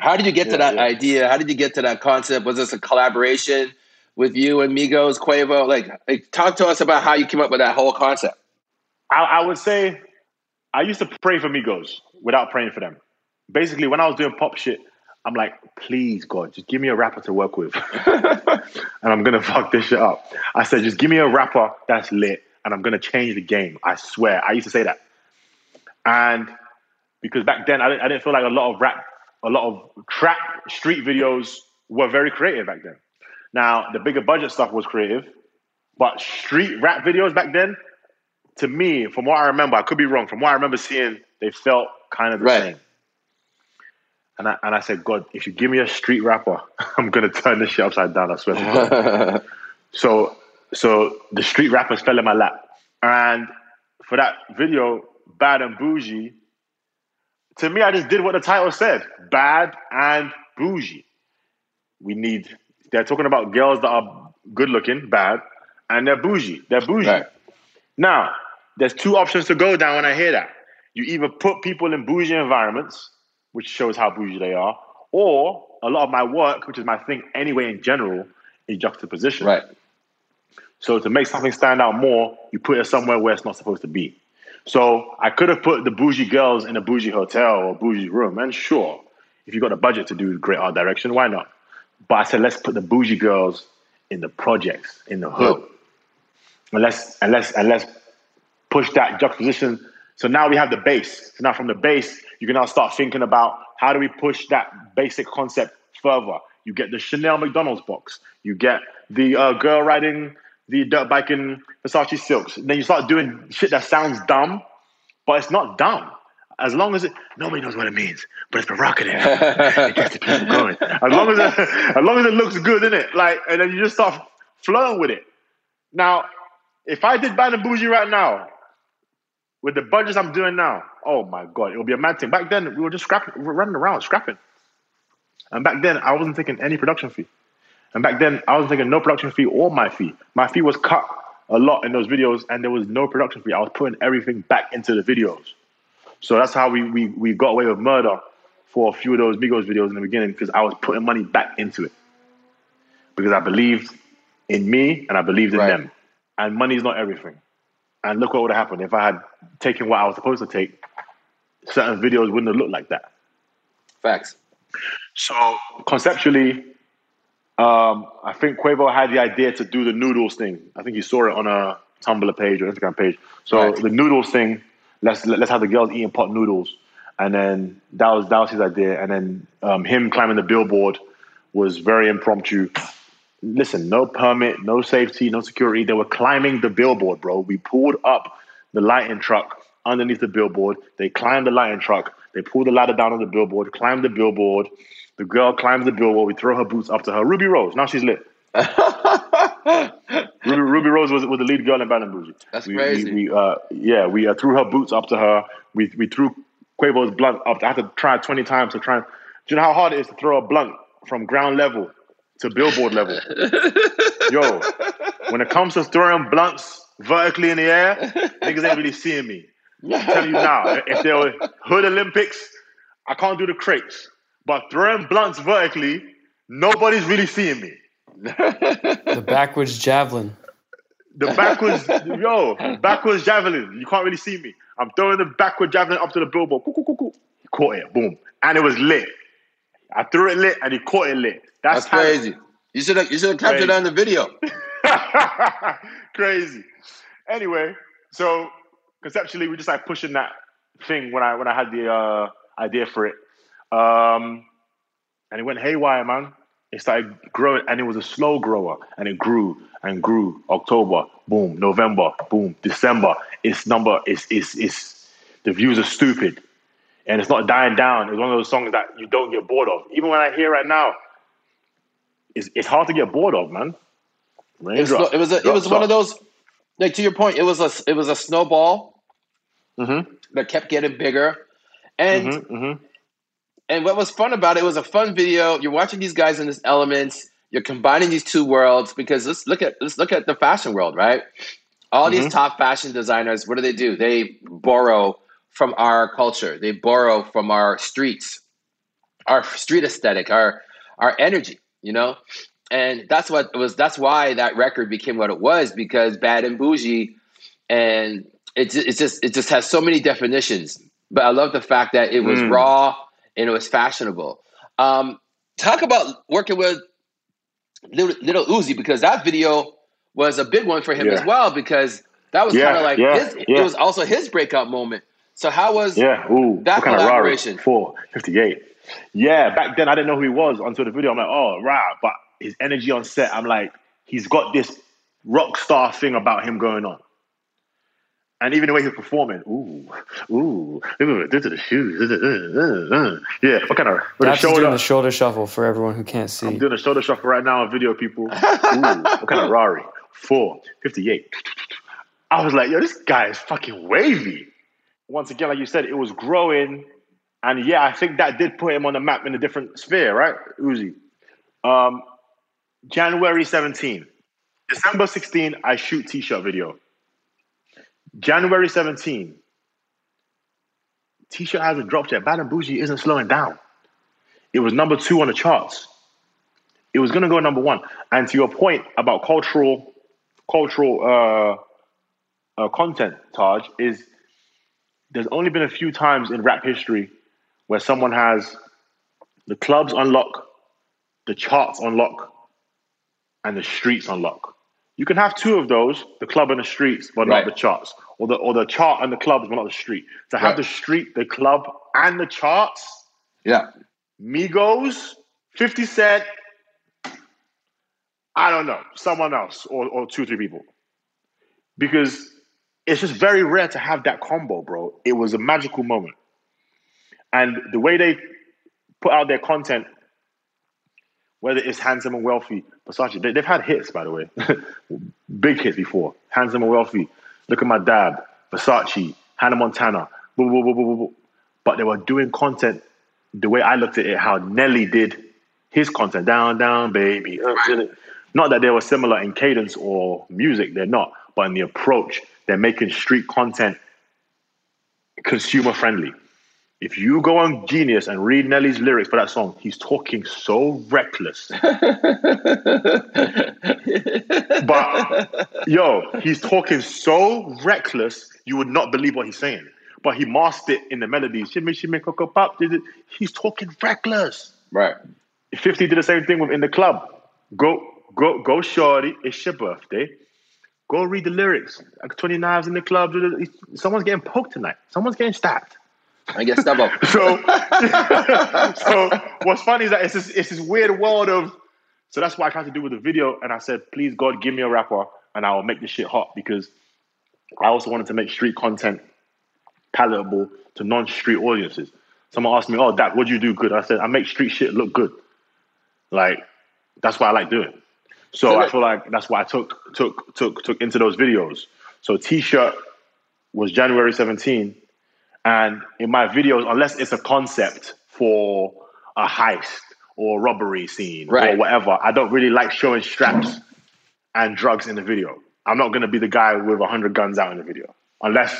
Yeah. How did you get to that yeah. idea? How did you get to that concept? Was this a collaboration with you and Migos, Quavo? Like, like, talk to us about how you came up with that whole concept. I, I would say I used to pray for Migos without praying for them. Basically, when I was doing pop shit, I'm like, please God, just give me a rapper to work with, (laughs) and I'm gonna fuck this shit up. I said, just give me a rapper that's lit, and I'm gonna change the game. I swear. I used to say that, and because back then I didn't, I didn't feel like a lot of rap, a lot of trap street videos were very creative back then. Now the bigger budget stuff was creative, but street rap videos back then to me, from what I remember, I could be wrong. From what I remember seeing, they felt kind of the Right. same. And I, and I said, God, if you give me a street rapper, (laughs) I'm gonna turn this shit upside down. I swear to God. (laughs) so so the street rappers fell in my lap, and for that video, bad and bougie. To me, I just did what the title said: bad and bougie. We need. They're talking about girls that are good looking, bad, and they're bougie. They're bougie. Right. Now, there's two options to go down when I hear that. You either put people in bougie environments, which shows how bougie they are, or a lot of my work, which is my thing anyway in general, is juxtaposition. right. So to make something stand out more, you put it somewhere where it's not supposed to be. So I could have put the bougie girls in a bougie hotel or bougie room, and sure, if you got a budget to do great art direction, why not? But I said let's put the bougie girls in the projects, in the hood, and let's and let's and let's push that juxtaposition. So now we have the base. So now from the base, you can now start thinking about how do we push that basic concept further. You get the Chanel McDonald's box. You get the uh, girl riding the dirt bike in Versace silks. And Then you start doing shit that sounds dumb, but it's not dumb. As long as it, nobody knows what it means, but it's provocative. (laughs) it gets the people going. As long as it, (laughs) as long as it looks good, in it, like, and then you just start flowing with it. Now, if I did Bad and Bougie right now, with the budgets I'm doing now, oh my god, it would be a mad thing. Back then, we were just scrapping, we were running around scrapping. And back then, I wasn't taking any production fee. And back then, I wasn't taking no production fee or my fee. My fee was cut a lot in those videos, and there was no production fee. I was putting everything back into the videos. So that's how we we, we got away with murder for a few of those Migos videos in the beginning because I was putting money back into it because I believed in me and I believed in Right. them. And money's not everything. And look what would have happened if I had taken what I was supposed to take. Certain videos wouldn't have looked like that. Facts. So conceptually, um, I think Quavo had the idea to do the noodles thing. I think he saw it on a Tumblr page or Instagram page. So Right. the noodles thing, let's let's have the girls eating pot noodles, and then that was that was his idea. And then um, him climbing the billboard was very impromptu. Listen, no permit, no safety, no security. They were climbing the billboard, bro. We pulled up the lighting truck underneath the billboard. They climbed the lighting truck. They pulled the ladder down on the billboard, climbed the billboard. The girl climbs the billboard. We throw her boots up to her. Ruby Rose. Now she's lit. (laughs) Ruby, Ruby Rose was, was the lead girl in Bad and Bougie. That's we, crazy. We, we, uh, yeah, we uh, threw her boots up to her. We we threw Quavo's blunt up. I had to try twenty times to try. and- Do you know how hard it is to throw a blunt from ground level to billboard level? (laughs) Yo, when it comes to throwing blunts vertically in the air, niggas ain't really seeing me. I'm telling you now, if there were Hood Olympics, I can't do the crates. But throwing blunts vertically, nobody's really seeing me. (laughs) The backwards javelin. The backwards, yo, backwards javelin. You can't really see me. I'm throwing the backward javelin up to the billboard. Coo, coo, coo, coo. He caught it, boom, and it was lit. I threw it lit, and he caught it lit. That's, That's crazy. You should have you should have captured Crazy. that in the video. (laughs) crazy. Anyway, so conceptually, we just like pushing that thing when I when I had the uh, idea for it, um, and it went haywire, man. It started growing, and it was a slow grower, and it grew and grew. October, boom. November, boom. December, its number it's it's is the views are stupid, and it's not dying down. It's one of those songs that you don't get bored of. Even when I hear right now, it's it's hard to get bored of, man. It was, it was a, it was one of those like to your point. It was a it was a snowball Mm-hmm. that kept getting bigger, and Mm-hmm, mm-hmm. and what was fun about it, it was a fun video. You're watching these guys in this elements. You're combining these two worlds because let's look at let's look at the fashion world, right? All Mm-hmm. these top fashion designers, what do they do? They borrow from our culture. They borrow from our streets, our street aesthetic, our our energy, you know? And that's what was that's why that record became what it was because Bad and Bougie and it, ju- it just it just has so many definitions. But I love the fact that it was Mm. raw and it was fashionable. Um, talk about working with Little, Little Uzi because that video was a big one for him Yeah. as well because that was Yeah, kind of like yeah, his, it was also his breakout moment. So how was Yeah, ooh, That what kind of Rari? collaboration. Four fifty eight. Yeah, back then I didn't know who he was until the video. I'm like, oh, rah. But his energy on set, I'm like, he's got this rock star thing about him going on. And even the way he was performing, ooh, ooh, ooh, this is the shoes. Yeah, what kind of with the Daps doing shoulder? the shoulder shuffle for everyone who can't see. I'm doing a shoulder shuffle right now on video, people. (laughs) Ooh, what kind of Rari? Four fifty-eight. I was like, yo, this guy is fucking wavy. Once again, like you said, it was growing. And yeah, I think that did put him on the map in a different sphere, right? Uzi. Um, January 17. December 16, I shoot t-shirt video. January 17, t-shirt hasn't dropped yet. Bad and Bougie isn't slowing down. It was number two on the charts. It was going to go number one. And to your point about cultural, cultural uh, uh, content, Taj, is there's only been a few times in rap history where someone has the clubs unlock, the charts unlock, and the streets on lock. You can have two of those, the club and the streets, but Right. not the charts. Or the or the chart and the clubs, but not the street. To have Right. the street, the club, and the charts, Yeah. Migos, 50 Cent, I don't know, someone else or, or two, three people. Because it's just very rare to have that combo, bro. It was a magical moment. And the way they put out their content, whether it's handsome and wealthy, Versace, they, they've had hits, by the way. (laughs) Big hits before. Handsome and wealthy. Look at my dad, Versace, Hannah Montana. But they were doing content the way I looked at it, how Nelly did his content, down, down, baby. uh, Not that they were similar in cadence or music, they're not, but in the approach, they're making street content consumer friendly. If you go on Genius and read Nelly's lyrics for that song, he's talking so reckless. but yo, he's talking so reckless, you would not believe what he's saying. But he masked it in the melodies. Shimmy, shimmy, cocoa pop. He's talking reckless. Right. 50 did the same thing with in the club. Go, go, go, shorty. It's your birthday. Go read the lyrics. Like 20 knives in the club. Someone's getting poked tonight. Someone's getting stabbed. I guess double. So, (laughs) so what's funny is that it's this, it's this weird world of. So that's what I tried to do with the video, and I said, please God, give me a rapper, and I will make this shit hot because I also wanted to make street content palatable to non-street audiences. Someone asked me, "Oh, Dak, what do you do good?" I said, "I make street shit look good." Like that's what I like doing. So So I feel like that's why I took took took took into those videos. So T-shirt was January 17, and in my videos, unless it's a concept for a heist or robbery scene Right. or whatever, I don't really like showing straps and drugs in the video. I'm not going to be the guy with 100 guns out in the video, unless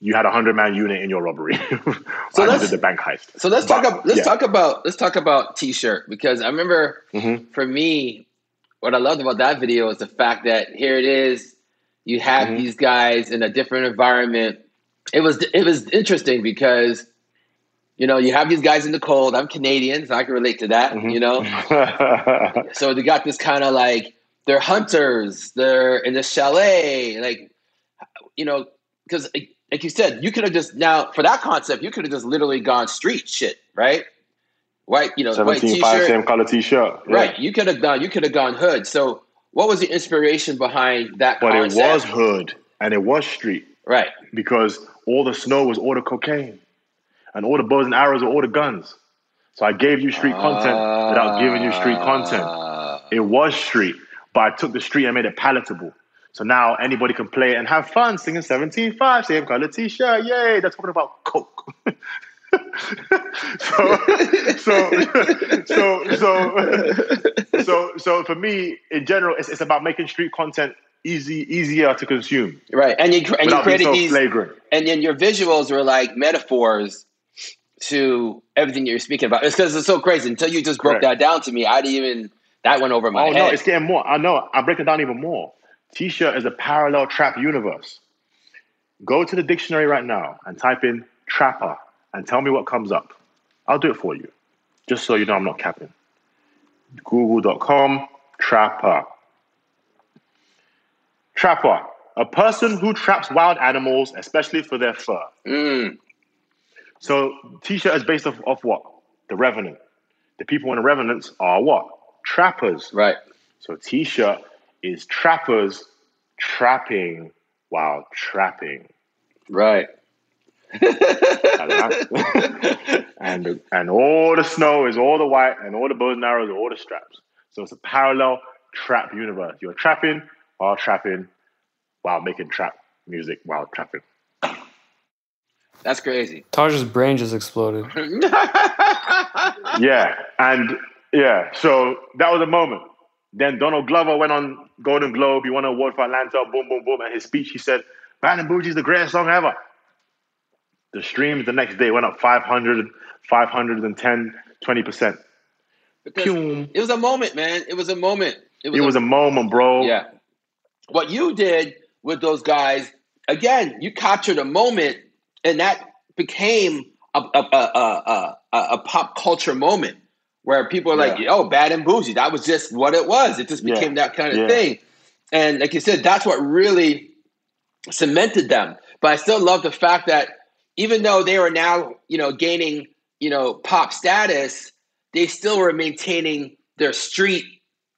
you had a 100 man unit in your robbery. (laughs) So let's- did the bank heist. So let's But, talk. About, let's yeah. talk about let's talk about t-shirt because I remember Mhm. for me, what I loved about that video is the fact that here it is. You have Mhm. these guys in a different environment. It was it was interesting because you know you have these guys in the cold. I'm Canadian, so I can relate to that. Mhm. You know, (laughs) so they got this kind of like they're hunters. They're in the chalet, like you know, because like you said, you could have just now for that concept, you could have just literally gone street shit, right? White, you know, white 17 5 t-shirt, same color t-shirt. Yeah. right? You could have gone, you could have gone hood. So, what was the inspiration behind that But it was hood and it was street right, because all the snow was all the cocaine and all the bows and arrows were all the guns. So I gave you street content without giving you street content. It was street, but I took the street and made it palatable. So now anybody can play it and have fun singing 17.5, same color t-shirt. Yay, they're talking about coke. (laughs) so, so, so, so, so, so for me, in general, it's, it's about making street content easy, easier to consume right, and you and you created so these, flagrant. and then your visuals were like metaphors to everything you're speaking about. It's because it's so crazy. Until you just broke Correct. that down to me, I didn't even that went over my oh, head. Oh head. no, it's getting more. I know. I'm breaking down even more. T-shirt is a parallel trap universe. Go to the dictionary right now and type in trapper and tell me what comes up. I'll do it for you, just so you know I'm not capping. Google.com trapper. Trapper, a person who traps wild animals, especially for their fur. Mm, So T-shirt is based off, off what? The Revenant. The people in the Revenants are what? Trappers. right. So T-shirt is trappers trapping while trapping. Right. (laughs) and and all the snow is all the white, and all the bows and arrows are all the straps. So it's a parallel trap universe. You're trapping while trapping while making trap music while trapping. That's crazy. Taj's brain just exploded. (laughs) yeah, and yeah, so that was a moment. Then Donald Glover went on Golden Globe. He won an award for Atlanta. Boom, boom, boom. And his speech, he said, "Bad and Bougie is the greatest song ever." The streams the next day went up 500, 510, 20%. it was a moment, man. It was a moment. It was, it a, was a moment, bro. Yeah. What you did with those guys, again, you captured a moment, and that became a, a, a, a, a pop culture moment where people are like, yeah. "Oh, bad and bougie." That was just what it was. It just became yeah. that kind of yeah. thing. And like you said, that's what really cemented them. But I still love the fact that even though they were now, you know, gaining, you know, pop status, they still were maintaining their street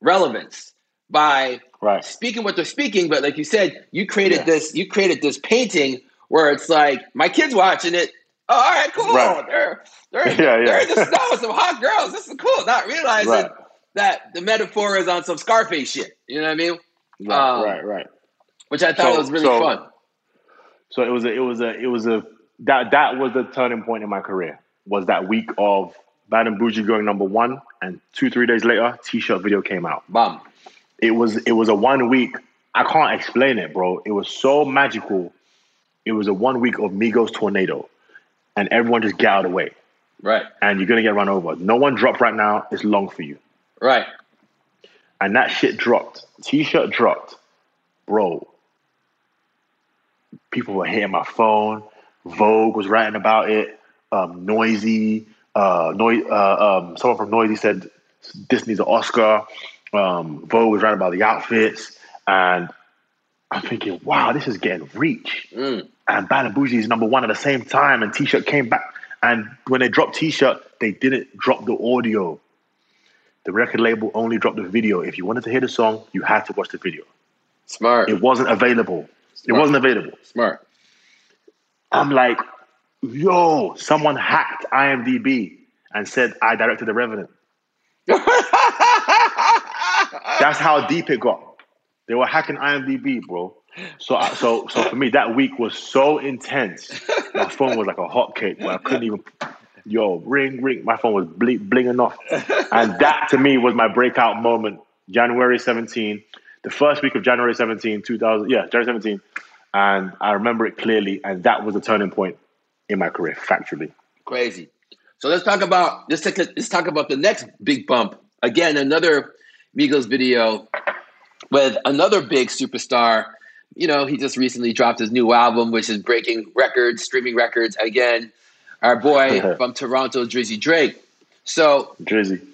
relevance by right. speaking what they're speaking. But like you said, you created this, you created this painting where it's like my kids watching it. Oh, all right, cool. Right. They're they're, (laughs) yeah, yeah. they're in the snow with some hot girls. This is cool. Not realizing right. that the metaphor is on some Scarface shit. You know what I mean? Right, um, right, right. Which I thought so, was really so, fun. So it was a, it was a, it was a that that was the turning point in my career. Was that week of Bad and Bougie going number one, and two three days later, T-shirt video came out. Bam! It was it was a one week. I can't explain it, bro. It was so magical. It was a one week of Migos tornado, and everyone just get out of the way. Right. And you're gonna get run over. No one dropped right now. It's long for you. Right. And that shit dropped. T-shirt dropped, bro. People were hitting my phone Vogue was writing about it. Um, noisy, uh, Noi- uh, um, someone from Noisey said Disney's an Oscar. Um, Vogue was writing about the outfits, and I'm thinking, wow, this is getting reach. Mm. And Bad and Bougie is number one at the same time, and T-shirt came back. And when they dropped T-shirt, they didn't drop the audio. The record label only dropped the video. If you wanted to hear the song, you had to watch the video. Smart. It wasn't available. Smart. It wasn't available. Smart. I'm like, yo, someone hacked IMDb and said I directed The Revenant. That's how deep it got. They were hacking IMDb, bro. So, so, so for me, that week was so intense. My phone was like a hotcake, where I couldn't even. Yo, ring, ring. My phone was bling, blinging off, and that to me was my breakout moment. January 17, the first week of January 17, 2000. Yeah, January 17 and I remember it clearly, and that was a turning point in my career, factually. Crazy. So let's talk about let's take, let's talk about the next big bump. Again, another Migos video with another big superstar. You know, he just recently dropped his new album, which is breaking records, streaming records again. Our boy (laughs) from Toronto, Drizzy Drake. So Drizzy.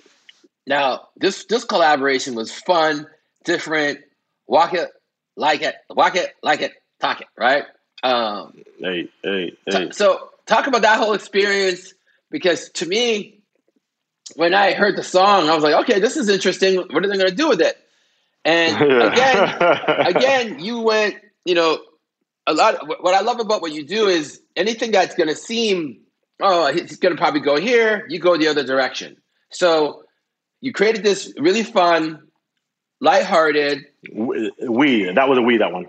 Now, this this collaboration was fun, different. Walk it, like it, walk it, like it, talk it, right? Um, hey, hey, hey. T- so talk about that whole experience because to me, when I heard the song, I was like, okay, this is interesting. What are they going to do with it? And (laughs) again, (laughs) again, you went, you know, a lot. Of, what I love about what you do is anything that's going to seem, oh, it's going to probably go here, you go the other direction. So you created this really fun, lighthearted. We that was a we that one.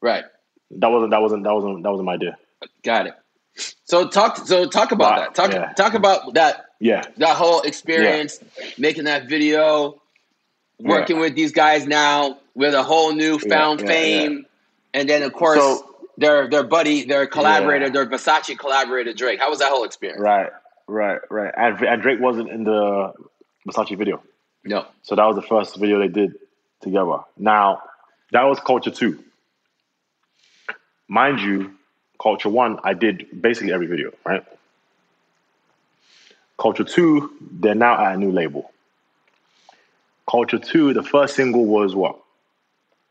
Right. That wasn't that wasn't that wasn't that wasn't my idea. Got it. So talk so talk about that. Talk yeah. talk about that. Yeah. That whole experience, yeah. making that video, working yeah. with these guys now with a whole new found fame, and then of course so, their their buddy, their collaborator, their Versace collaborator Drake. How was that whole experience? Right, right, right. And, and Drake wasn't in the Versace video. No. So that was the first video they did together. Now that was Culture Two. Mind you, Culture One, I did basically every video, right? Culture Two, they're now at a new label. Culture Two, the first single was what?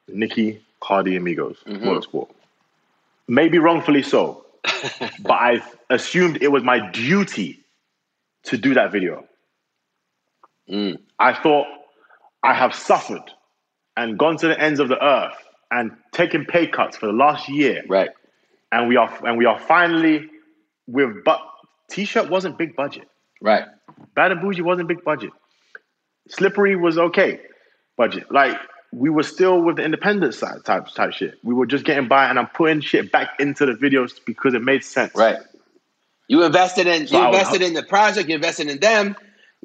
Nicki, Cardi, Amigos, mm-hmm. Motorsport. Maybe wrongfully so, (laughs) but I assumed it was my duty to do that video. Mm. I thought I have suffered and gone to the ends of the earth and taken pay cuts for the last year, Right. and we are and we are finally with but t-shirt wasn't big budget. Right. Bad and bougie wasn't big budget. Slippery was okay budget. Like we were still with the independent side type type shit. We were just getting by, and I'm putting shit back into the videos because it made sense. Right. You invested in you invested in the project. You invested in them.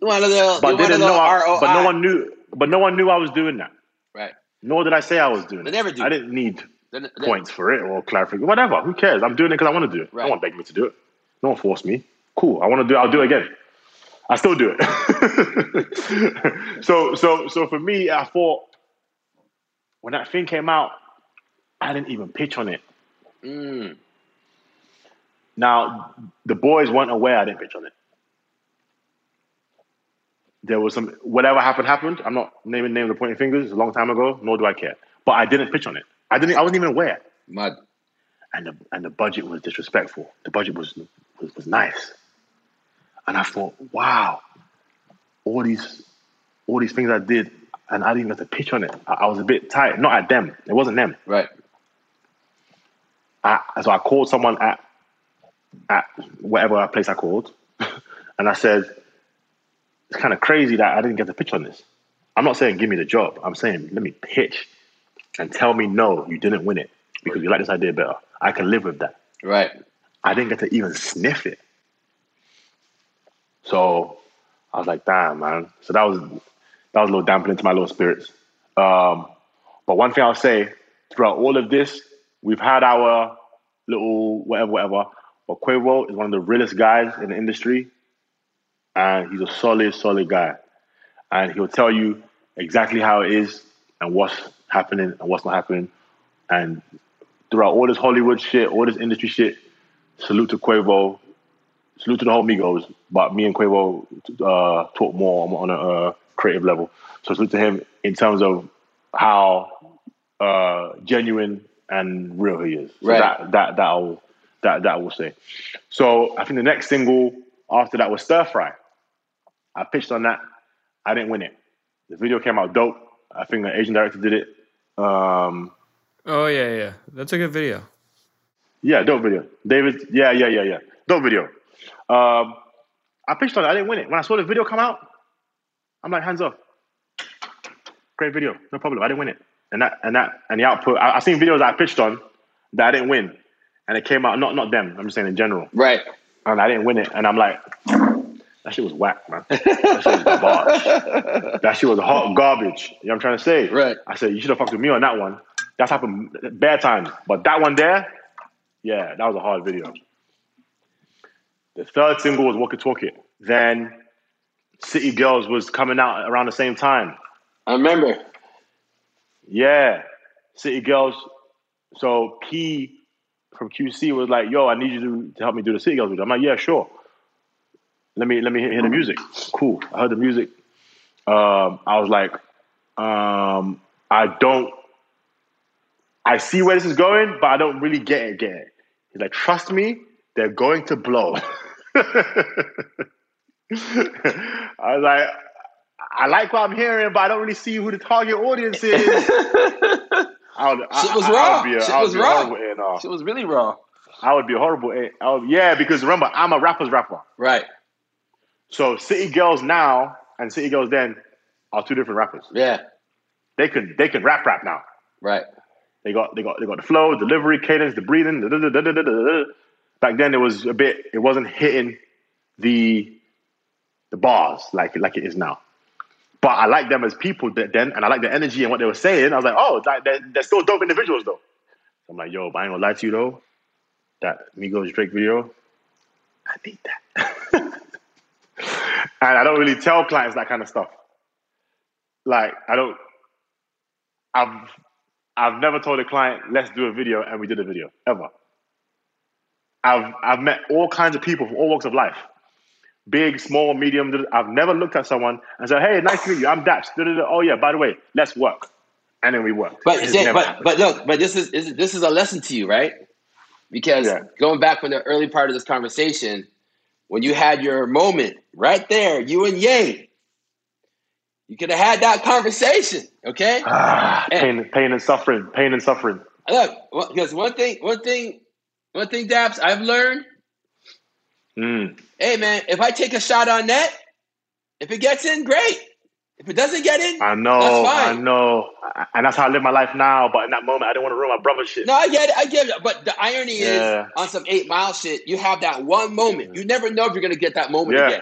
You wanted a little. But they wanted a little I, ROI. but no one knew. But no one knew I was doing that. Right. Nor did I say I was doing They it. never do. I didn't need Then- then- points for it or clarification. Whatever. Who cares? I'm doing it because I want to do it. Right. No one begged me to do it. No one forced me. Cool. I want to do it. I'll do it again. I still do it. (laughs) so so so for me, I thought when that thing came out, I didn't even pitch on it. Mm, Now the boys weren't aware I didn't pitch on it. There was some whatever happened happened. I'm not naming names or pointing fingers. It's a long time ago. Nor do I care. But I didn't pitch on it. I didn't. I wasn't even aware. mud. and the and the budget was disrespectful. The budget was was, was nice, and I thought, wow, all these all these things I did, and I didn't even have to pitch on it. I, I was a bit tight. Not at them. It wasn't them. Right. I, so I called someone at at whatever place I called, (laughs) and I said, it's kind of crazy that I didn't get to pitch on this. I'm not saying give me the job. I'm saying let me pitch and tell me no, you didn't win it because you like this idea better. I can live with that. Right. I didn't get to even sniff it. So I was like, damn, man. So that was that was a little dampening to my little spirits. Um, but one thing I'll say throughout all of this, we've had our little whatever, whatever. But Quavo is one of the realest guys in the industry, and he's a solid, solid guy. And he'll tell you exactly how it is and what's happening and what's not happening. And throughout all this Hollywood shit, all this industry shit, salute to Quavo, salute to the whole Migos. But me and Quavo uh, talk more on, on a uh, creative level. So salute to him in terms of how uh, genuine and real he is. So Right. that that that I'll, that that I will say. So I think the next single after that was Stir Fry. I pitched on that. I didn't win it. The video came out dope. I think the Asian director did it. Um, Oh yeah, yeah. That's a good video. Yeah, dope video. David, yeah, yeah, yeah, yeah. Dope video. Um, I pitched on it. I didn't win it. When I saw the video come out, I'm like, hands off. Great video, no problem. I didn't win it. And that and that and the output. I, I've seen videos I pitched on that I didn't win, and it came out not not them. I'm just saying in general, Right. and I didn't win it. And I'm like, that shit was whack, man. That shit was (laughs) garbage. That shit was hot garbage. You know what I'm trying to say? Right. I said you should have fucked with me on that one. That's happened bad times, but that one there, yeah, that was a hard video. The third single was Walk It Talk It. Then City Girls was coming out around the same time. I remember. Yeah, City Girls. So P from QC was like, "Yo, I need you to, to help me do the City Girls video." I'm like, "Yeah, sure." Let me let me hear, hear the music. Cool. I heard the music. Um, I was like, um, I don't. I see where this is going, but I don't really get it. Get it? He's like, trust me, they're going to blow. (laughs) (laughs) I was like, I like what I'm hearing, but I don't really see who the target audience is. (laughs) I would, I, Shit was I- I raw. Shit was raw. Shit was really raw. I would be a horrible. Would- yeah, because remember, I'm a rapper's rapper. Right. So City Girls now and City Girls then are two different rappers. Yeah. They can they can rap rap now. Right. They got they got they got the flow, delivery, cadence, the breathing. da- da- da. Back then, it was a bit. It wasn't hitting the the bars like like it is now. But I like them as people then, and I like the energy and what they were saying. I was like, oh, they're, they're still dope individuals though. I'm like, yo, but I ain't gonna lie to you though. That Migos Drake video, I need that. (laughs) and I don't really tell clients that kind of stuff. Like I don't. I've I've never told a client, let's do a video, and we did a video ever. I've I've met all kinds of people from all walks of life, big, small, medium. I've never looked at someone and said, "Hey, nice to meet you. I'm Dax." Oh yeah, by the way, let's work, and then we work. But but happened. but look, but this is, is this is a lesson to you, right? Because Yeah. going back from the early part of this conversation, when you had your moment right there, you and Ye, You could have had that conversation, okay? Ah, pain, pain and suffering, pain and suffering. Look, because one thing, one thing, one thing, Daps, I've learned. Mm. Hey, man, if I take a shot on net, if it gets in, great. If it doesn't get in, I know, I know, and that's how I live my life now. But in that moment, I didn't want to ruin my brother's shit. No, I get it. I get it. But the irony Yeah. is, on some eight mile shit, you have that one moment. You never know if you're gonna get that moment Yeah. again,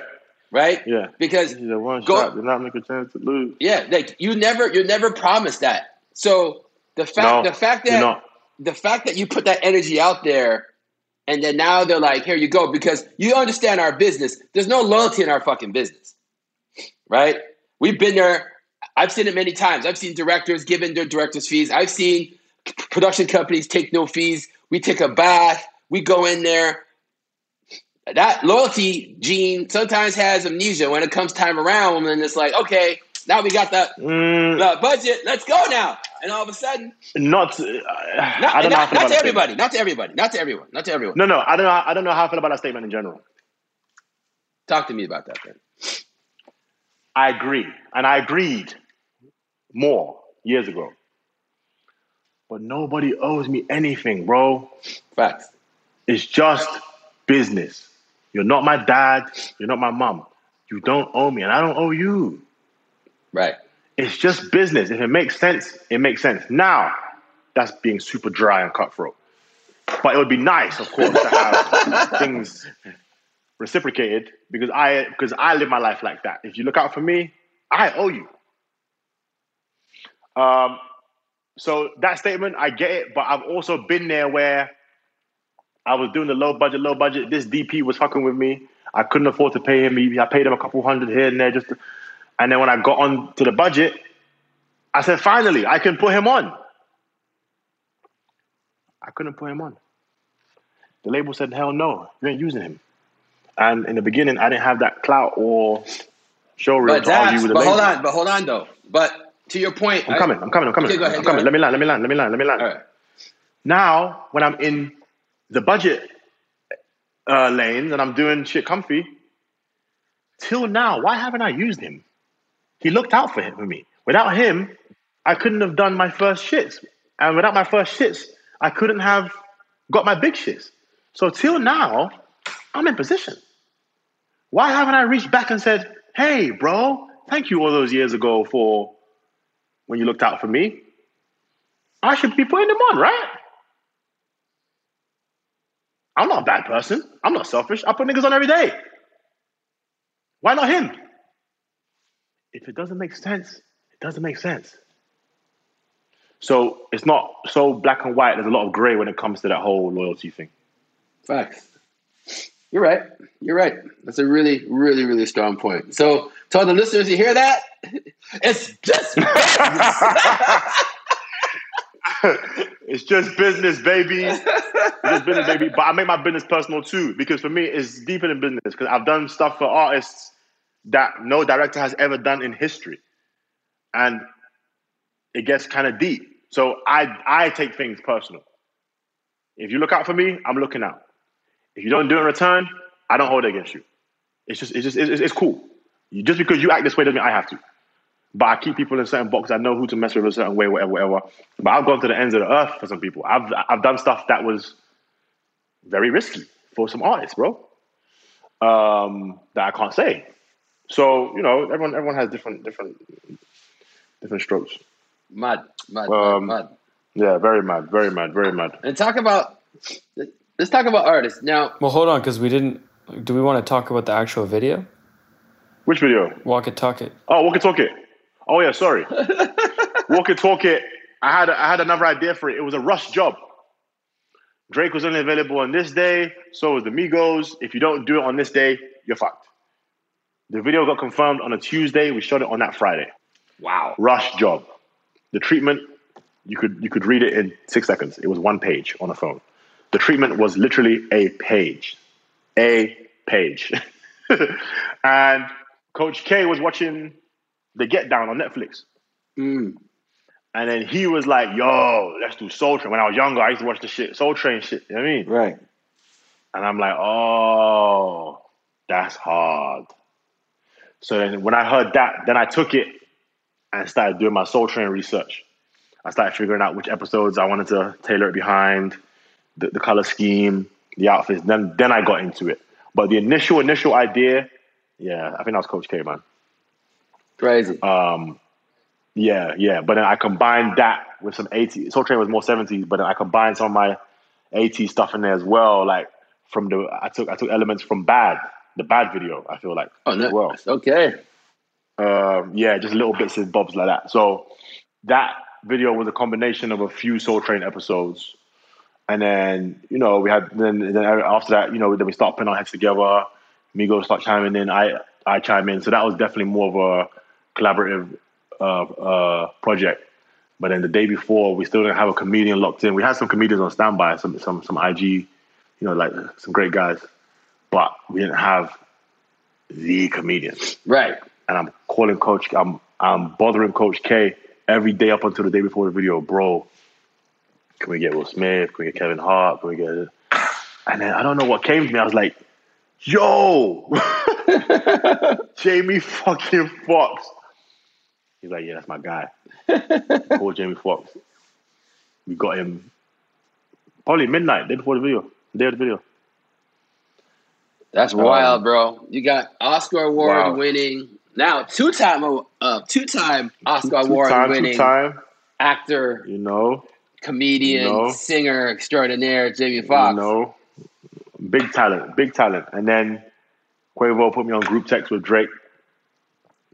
right? Yeah, Because a one Go- shot did not make a chance to lose. yeah, like you never, you're never promised that. So the fact, No, the fact that. The fact that you put that energy out there, and then now they're like, here you go, because you understand our business. There's no loyalty in our fucking business, right? We've been there. I've seen it many times. I've seen directors giving their directors fees. I've seen production companies take no fees. We take a bath. We go in there. That loyalty gene sometimes has amnesia when it comes time around, and it's like, okay, now we got the, Mm, the budget. Let's go now. And all of a sudden, not. Uh, not, I don't know. how not, feel not to everybody, not to everybody, not to everyone, not to everyone. No, no, I don't know. I don't know how I feel about that statement in general. Talk to me about that then. I agree, and I agreed more years ago. But nobody owes me anything, bro. Facts. It's just business. You're not my dad. You're not my mom. You don't owe me, and I don't owe you. Right. It's just business. If it makes sense, it makes sense. Now, that's being super dry and cutthroat. But it would be nice, of course, to have (laughs) things reciprocated because I because I live my life like that. If you look out for me, I owe you. Um, so that statement, I get it, but I've also been there where I was doing the low budget, low budget. This DP was fucking with me. I couldn't afford to pay him. I paid him a couple hundred here and there just to, and then when I got on to the budget, I said, finally, I can put him on. I couldn't put him on. The label said, hell no, you ain't using him. And in the beginning, I didn't have that clout or showreel But to argue with the but label. hold on, but hold on though. But to your point, I'm I- coming, I'm coming, I'm coming. Okay, go ahead, I'm coming. Let me land, let me land, let me land, let me land. Right. Now, when I'm in the budget uh, lanes and I'm doing shit comfy, till now, why haven't I used him? He looked out for him for me. Without him, I couldn't have done my first shits, and without my first shits, I couldn't have got my big shits. So till now, I'm in position. Why haven't I reached back and said, "Hey, bro, thank you all those years ago for when you looked out for me"? I should be putting them on, right? I'm not a bad person. I'm not selfish. I put niggas on every day. Why not him? If it doesn't make sense, it doesn't make sense. So it's not so black and white. There's a lot of gray when it comes to that whole loyalty thing. Facts. You're right. You're right. That's a really, really, really strong point. So, to all the listeners, you hear that? (laughs) It's just business. (laughs) it's just business, baby. It's just business, baby. But I make my business personal too, because for me, it's deeper than business. Because I've done stuff for artists that no director has ever done in history, and it gets kind of deep. So I I take things personal. If you look out for me, I'm looking out. If you don't do it in return, I don't hold it against you. It's just it's just it's, it's cool. You, just because you act this way doesn't mean I have to. But I keep people in certain boxes. I know who to mess with a certain way, whatever, whatever. But I've gone to the ends of the earth for some people. I've I've done stuff that was very risky for some artists, bro. Um, that I can't say. So you know, everyone everyone has different different different strokes. mad, mad, Um, mad, mad. Yeah, very mad, very mad, very mad. And talk about let's talk about artists now. Well, hold on, because we didn't. Do we want to talk about the actual video? Which video? Walk it, talk it. Oh, walk it, talk it. Oh yeah, sorry. (laughs) walk it, talk it. I had I had another idea for it. It was a rush job. Drake was only available on this day. So was the Migos. If you don't do it on this day, you're fucked. The video got confirmed on a Tuesday. We shot it on that Friday. Wow. Rush job. The treatment, you could you could read it in six seconds. It was one page on a phone. The treatment was literally a page, a page. (laughs) and Coach K was watching The Get Down on Netflix. Mm. And then he was like, yo, let's do Soul Train. When I was younger, I used to watch the shit, Soul Train shit. You know what I mean? Right. And I'm like, oh, that's hard. So then when I heard that, then I took it and started doing my Soul Train research. I started figuring out which episodes I wanted to tailor it behind, the, the color scheme, the outfits. Then then I got into it. But the initial initial idea, yeah, I think that was Coach K, man. Crazy. Um, yeah, yeah. But then I combined that with some 80s. Soul Train was more 70s, but then I combined some of my 80s stuff in there as well. Like from the I took I took elements from Bad, the Bad video. I feel like oh, no, well. okay. Um, yeah, just little bits and bobs like that. So that video was a combination of a few Soul Train episodes, and then you know we had then, then after that you know then we start putting our heads together. Migos start chiming in. I I chime in. So that was definitely more of a collaborative uh, uh, project. But then the day before, we still didn't have a comedian locked in. We had some comedians on standby, some some some IG, you know, like some great guys, but we didn't have the comedians. Right. And I'm calling Coach. I'm I'm bothering Coach K every day up until the day before the video, bro. Can we get Will Smith? Can we get Kevin Hart? Can we get? And then I don't know what came to me. I was like, "Yo, (laughs) Jamie fucking Fox." He's like, "Yeah, that's my guy." (laughs) Call Jamie Foxx. We got him probably midnight, day before the video, day of the video. That's Um, wild, bro. You got Oscar award Wow. winning now two time uh two time Oscar award winning two-time, actor, you know, comedian, You know. singer extraordinaire Jamie Foxx. you know, big talent, big talent. And then Quavo put me on group text with Drake.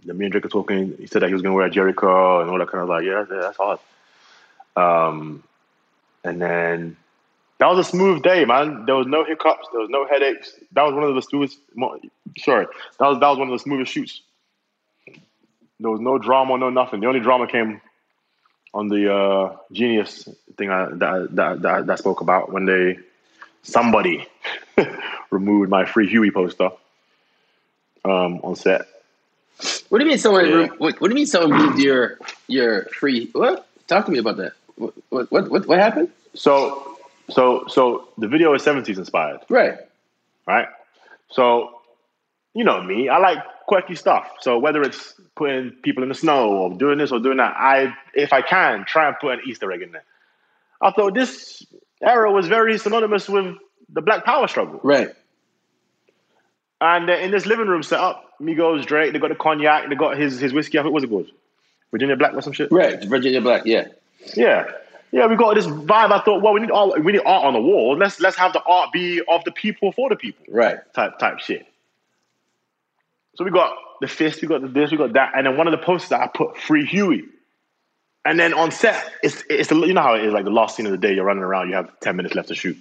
Then me and Drake are talking. He said that he was going to wear a Jheri curl and all that kind of like, yeah, yeah, that's hard. Um, and then that was a smooth day, man. There was no hiccups. There was no headaches. That was one of the smoothest. mo- Sorry, that was that was one of the smoothest shoots. There was no drama, no nothing. The only drama came on the uh, genius thing I, that, that that that I spoke about when they somebody (laughs) removed my free Huey poster um, on set. What do you mean someone? Yeah. What, what do you mean someone moved your your free? What? Talk to me about that. What what what, what, what happened? So so so the video is seventies inspired, Right. right? So you know me, I like quirky stuff. So whether it's putting people in the snow or doing this or doing that, I if I can try and put an Easter egg in there. I thought this era was very synonymous with the Black Power struggle. Right. And in this living room setup, Migos, Drake, they got the cognac, they got his his whiskey. I think was it called? Virginia Black or some shit. Right. Virginia Black. Yeah. Yeah, yeah. We got this vibe. I thought, well, we need art. We need art on the wall. Let's let's have the art be of the people for the people. Right. Type type shit. So we got the fist, we got the this, we got that, and then one of the posters that I put free Huey. And then on set, it's it's the, you know how it is like the last scene of the day. You're running around. You have ten minutes left to shoot.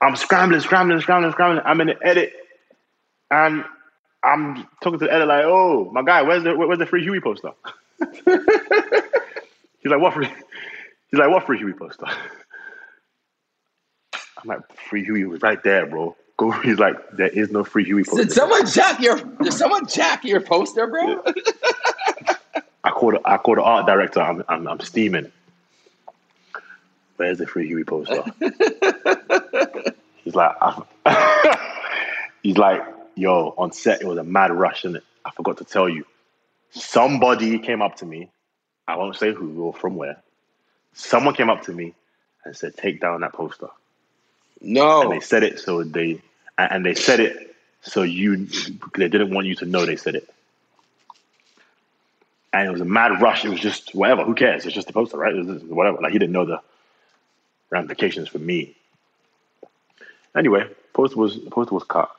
I'm scrambling, scrambling, scrambling, scrambling. I'm in the edit, and I'm talking to the editor like, "Oh, my guy, where's the where's the free Huey poster?" (laughs) He's like, "What free?" He's like, "What free Huey poster?" (laughs) I'm like, "Free Huey was right there, bro." Go. (laughs) He's like, "There is no free Huey poster." Did someone jack your? Did someone jack your poster, bro? I called I called the art director. I'm I'm, I'm steaming. Where's the free Huey poster? he's like, (laughs) he's like, yo, on set it was a mad rush, and I forgot to tell you. Somebody came up to me. I won't say who or from where. Someone came up to me and said, "Take down that poster." And No. they said it so they and and they said it so you they didn't want you to know they said it. And it was a mad rush. It was just whatever. Who cares? It's just a poster, right? It was just whatever. Like he didn't know the ramifications for me. Anyway, poster was poster was cut.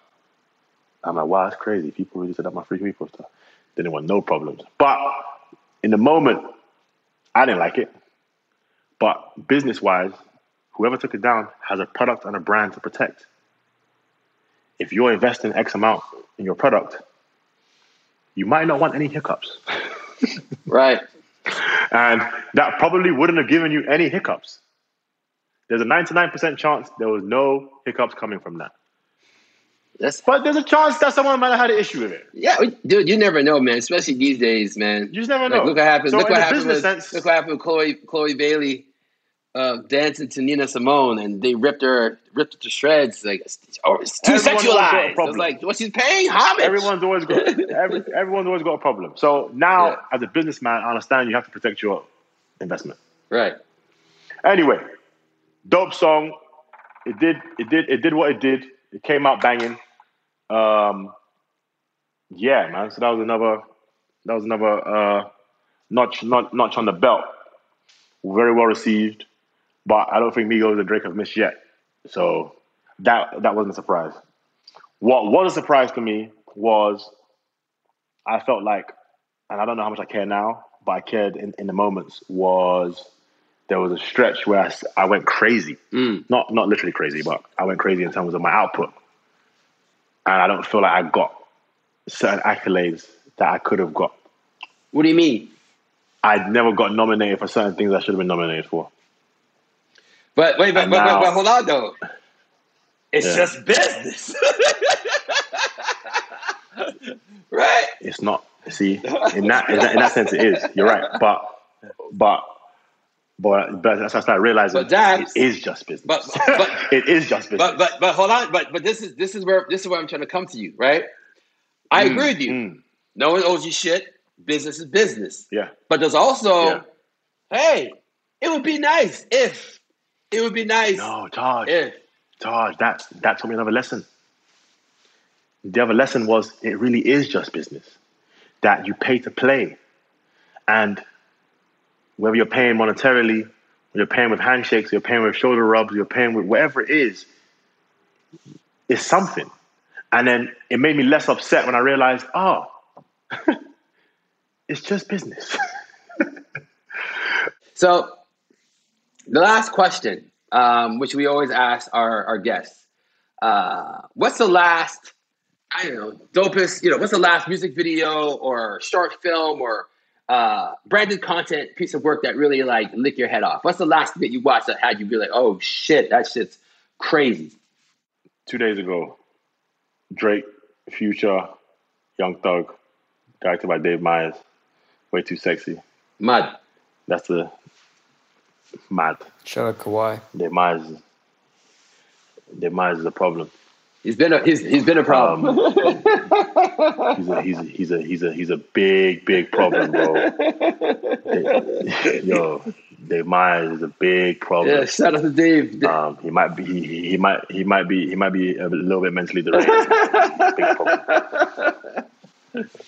I'm like, wow, that's crazy. People really said that my free Huey poster. Didn't want no problems. But in the moment, I didn't like it. But business wise, whoever took it down has a product and a brand to protect. If you're investing X amount in your product, you might not want any hiccups. (laughs) Right. And that probably wouldn't have given you any hiccups. There's a 99% chance there was no hiccups coming from that. That's But there's a chance that someone might have had an issue with it. yeah, dude. You never know, man. Especially these days, man. You just never Like, know. look what happened. So look what happened. With, sense- look what happened with Chloe Chloe Bailey uh, dancing to Nina Simone, and they ripped her ripped her to shreds. Like, oh, it's too Everyone always got a sexualized. Problem. like, what she's paying homage. Everyone's always got every, (laughs) everyone's always got a problem. So now, Yeah. as a businessman, I understand you have to protect your investment. right. Anyway, dope song. It did it did it did what it did. It came out banging. Um, yeah, man. So that was another that was another uh, notch notch notch on the belt. Very well received, but I don't think Migos and Drake have missed yet. So that that wasn't a surprise. What was a surprise to me was I felt like, and I don't know how much I care now, but I cared in, in the moments was there was a stretch where I went crazy. Mm. Not not literally crazy, but I went crazy in terms of my output. And I don't feel like I got certain accolades that I could have got. What do you mean? I never got nominated for certain things I should have been nominated for. But wait, but, but, but, now- but hold on though. It's Yeah. just business. (laughs) right? It's not. See, in that in that, in that sense, it is. You're right, (laughs) but but but but as I started realizing, But Daps- it is just business. but- but- (laughs) it is just business. But but but hold on, but but this is this is where this is where I'm trying to come to you, right? I Mm, agree with you. mm, No one owes you shit. Business is business. yeah, But there's also, Yeah. hey, it would be nice if it would be nice no, Taj, if Taj, that that taught me another lesson. The other lesson was it really is just business. That you pay to play, and whether you're paying monetarily, you're paying with handshakes, you're paying with shoulder rubs, you're paying with whatever it is, it's something. And then it made me less upset when I realized, oh, (laughs) it's just business. (laughs) So, the last question, um, which we always ask our, our guests, uh, what's the last, I don't know, dopest, you know, what's the last music video or short film or uh, branded content piece of work that really like lick your head off? What's the last that you watched that had you be like, oh shit, that shit's crazy? Two days ago, Drake, Future, Young Thug, directed by Dave Meyers, Way Too Sexy. Mud. That's the mad. Shout out Kawhi. Dave Meyers. is- is a problem. He's been a, he's, he's been a problem. Um, he's a he's a he's a he's a he's a big big problem, bro. Dave- (laughs) Yo, Dave Meyers is a big problem. yeah, shout out to Dave. Um, he might be he, he he might he might be he might be a little bit mentally deranged. Big problem. (laughs)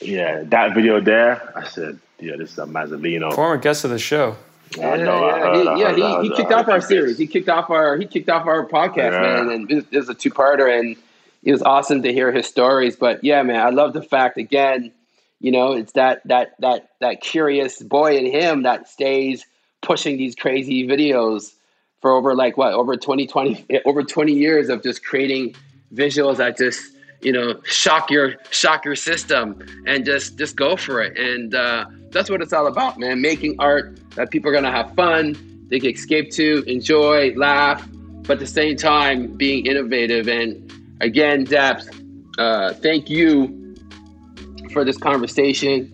Yeah, that video there, I said, yeah, this is a Mazzolino. Former guest of the show. I know, I heard, he, yeah, he, he kicked off our series. He kicked off our he kicked off our podcast, Yeah. man, and this, this is a two parter, and it was awesome to hear his stories. But yeah, man, I love the fact again, you know, it's that that that that curious boy in him that stays pushing these crazy videos for over like what over 20, 20 (laughs) over 20 years of just creating visuals that just you know shock your shock your system and just just go for it and uh, that's what it's all about man. Making art that people are gonna have fun they can escape to enjoy laugh but at the same time being innovative. And again daps uh, thank you for this conversation.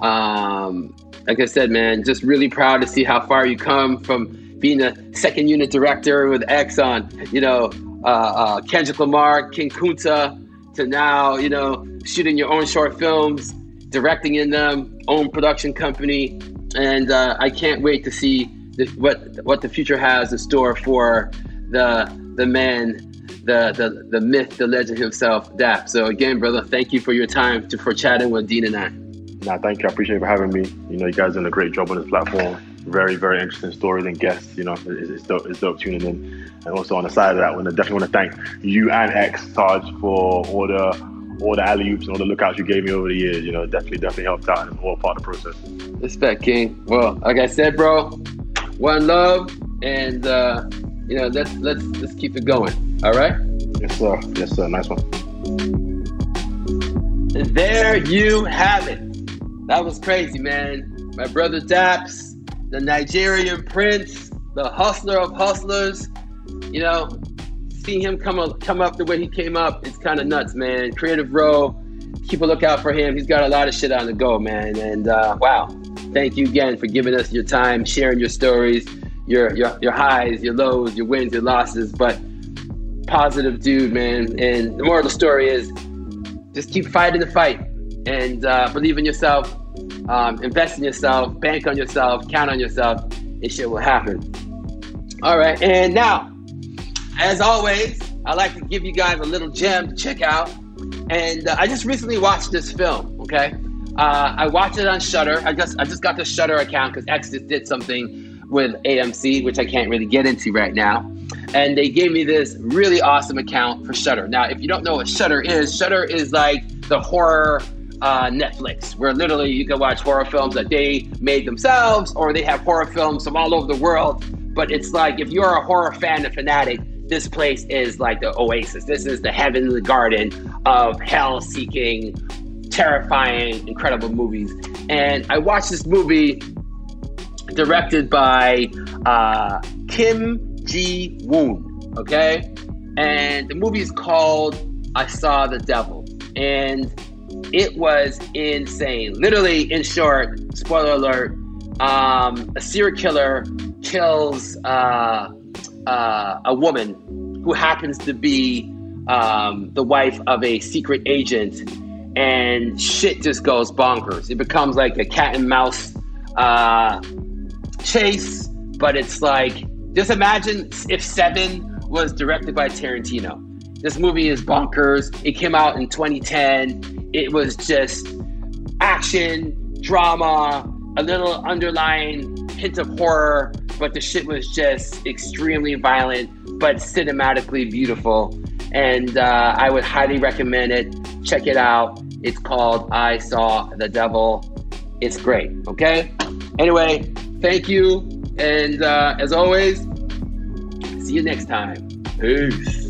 Um, like i said man just really proud to see how far you come from being a second unit director with X on you know uh, uh, kendrick lamar king kunta to now, you know, shooting your own short films, directing in them, own production company, and uh, I can't wait to see the, what what the future has in store for the the man, the the the myth, the legend himself, Dap. So again, brother, thank you for your time to, for chatting with Dean and I. Nah, thank you. I appreciate you for having me. You know, you guys doing a great job on this platform. Very, very interesting stories and guests. You know, it's, it's dope. It's dope tuning in. And also on the side of that, I definitely want to thank you and X Taj for all the all the alley oops and all the lookouts you gave me over the years. You know, definitely, definitely helped out and all part of the process. Respect, King. Well, like I said, bro, one love, and uh, you know, let's let's let's keep it going. All right. Yes, sir. Yes, sir. Nice one. And there you have it. That was crazy, man. My brother Daps, the Nigerian prince, the hustler of hustlers. You know, seeing him come up, come up the way he came up, it's kind of nuts, man. Creative Row, keep a lookout for him. He's got a lot of shit on the go, man. And uh, wow, thank you again for giving us your time, sharing your stories, your your your highs, your lows, your wins, your losses, but positive dude, man. And the moral of the story is just keep fighting the fight and uh, believe in yourself, um, invest in yourself, bank on yourself, count on yourself, and shit will happen. All right, and now, as always, I like to give you guys a little gem to check out. And uh, I just recently watched this film. Okay, uh, I watched it on Shudder. I just I just got the Shudder account because X just did something with AMC, which I can't really get into right now. And they gave me this really awesome account for Shudder. Now, if you don't know what Shudder is, Shudder is like the horror uh, Netflix, where literally you can watch horror films that they made themselves, or they have horror films from all over the world. But it's like if you're a horror fan and fanatic, this place is like the oasis. This is the heavenly garden of hell seeking, terrifying, incredible movies. And I watched this movie directed by uh, Kim Jee-woon, okay? And the movie is called I Saw the Devil. And it was insane. Literally, in short, spoiler alert, um, a serial killer kills uh, uh, a woman who happens to be um, the wife of a secret agent, and shit just goes bonkers. It becomes like a cat and mouse uh, chase, but it's like just imagine if Seven was directed by Tarantino. This movie is bonkers. It came out in 2010. It was just action, drama, a little underlying hint of horror, but the shit was just extremely violent, but cinematically beautiful. And uh, I would highly recommend it. Check it out. It's called I Saw the Devil. It's great. Okay. Anyway, thank you. And uh, as always, see you next time. Peace.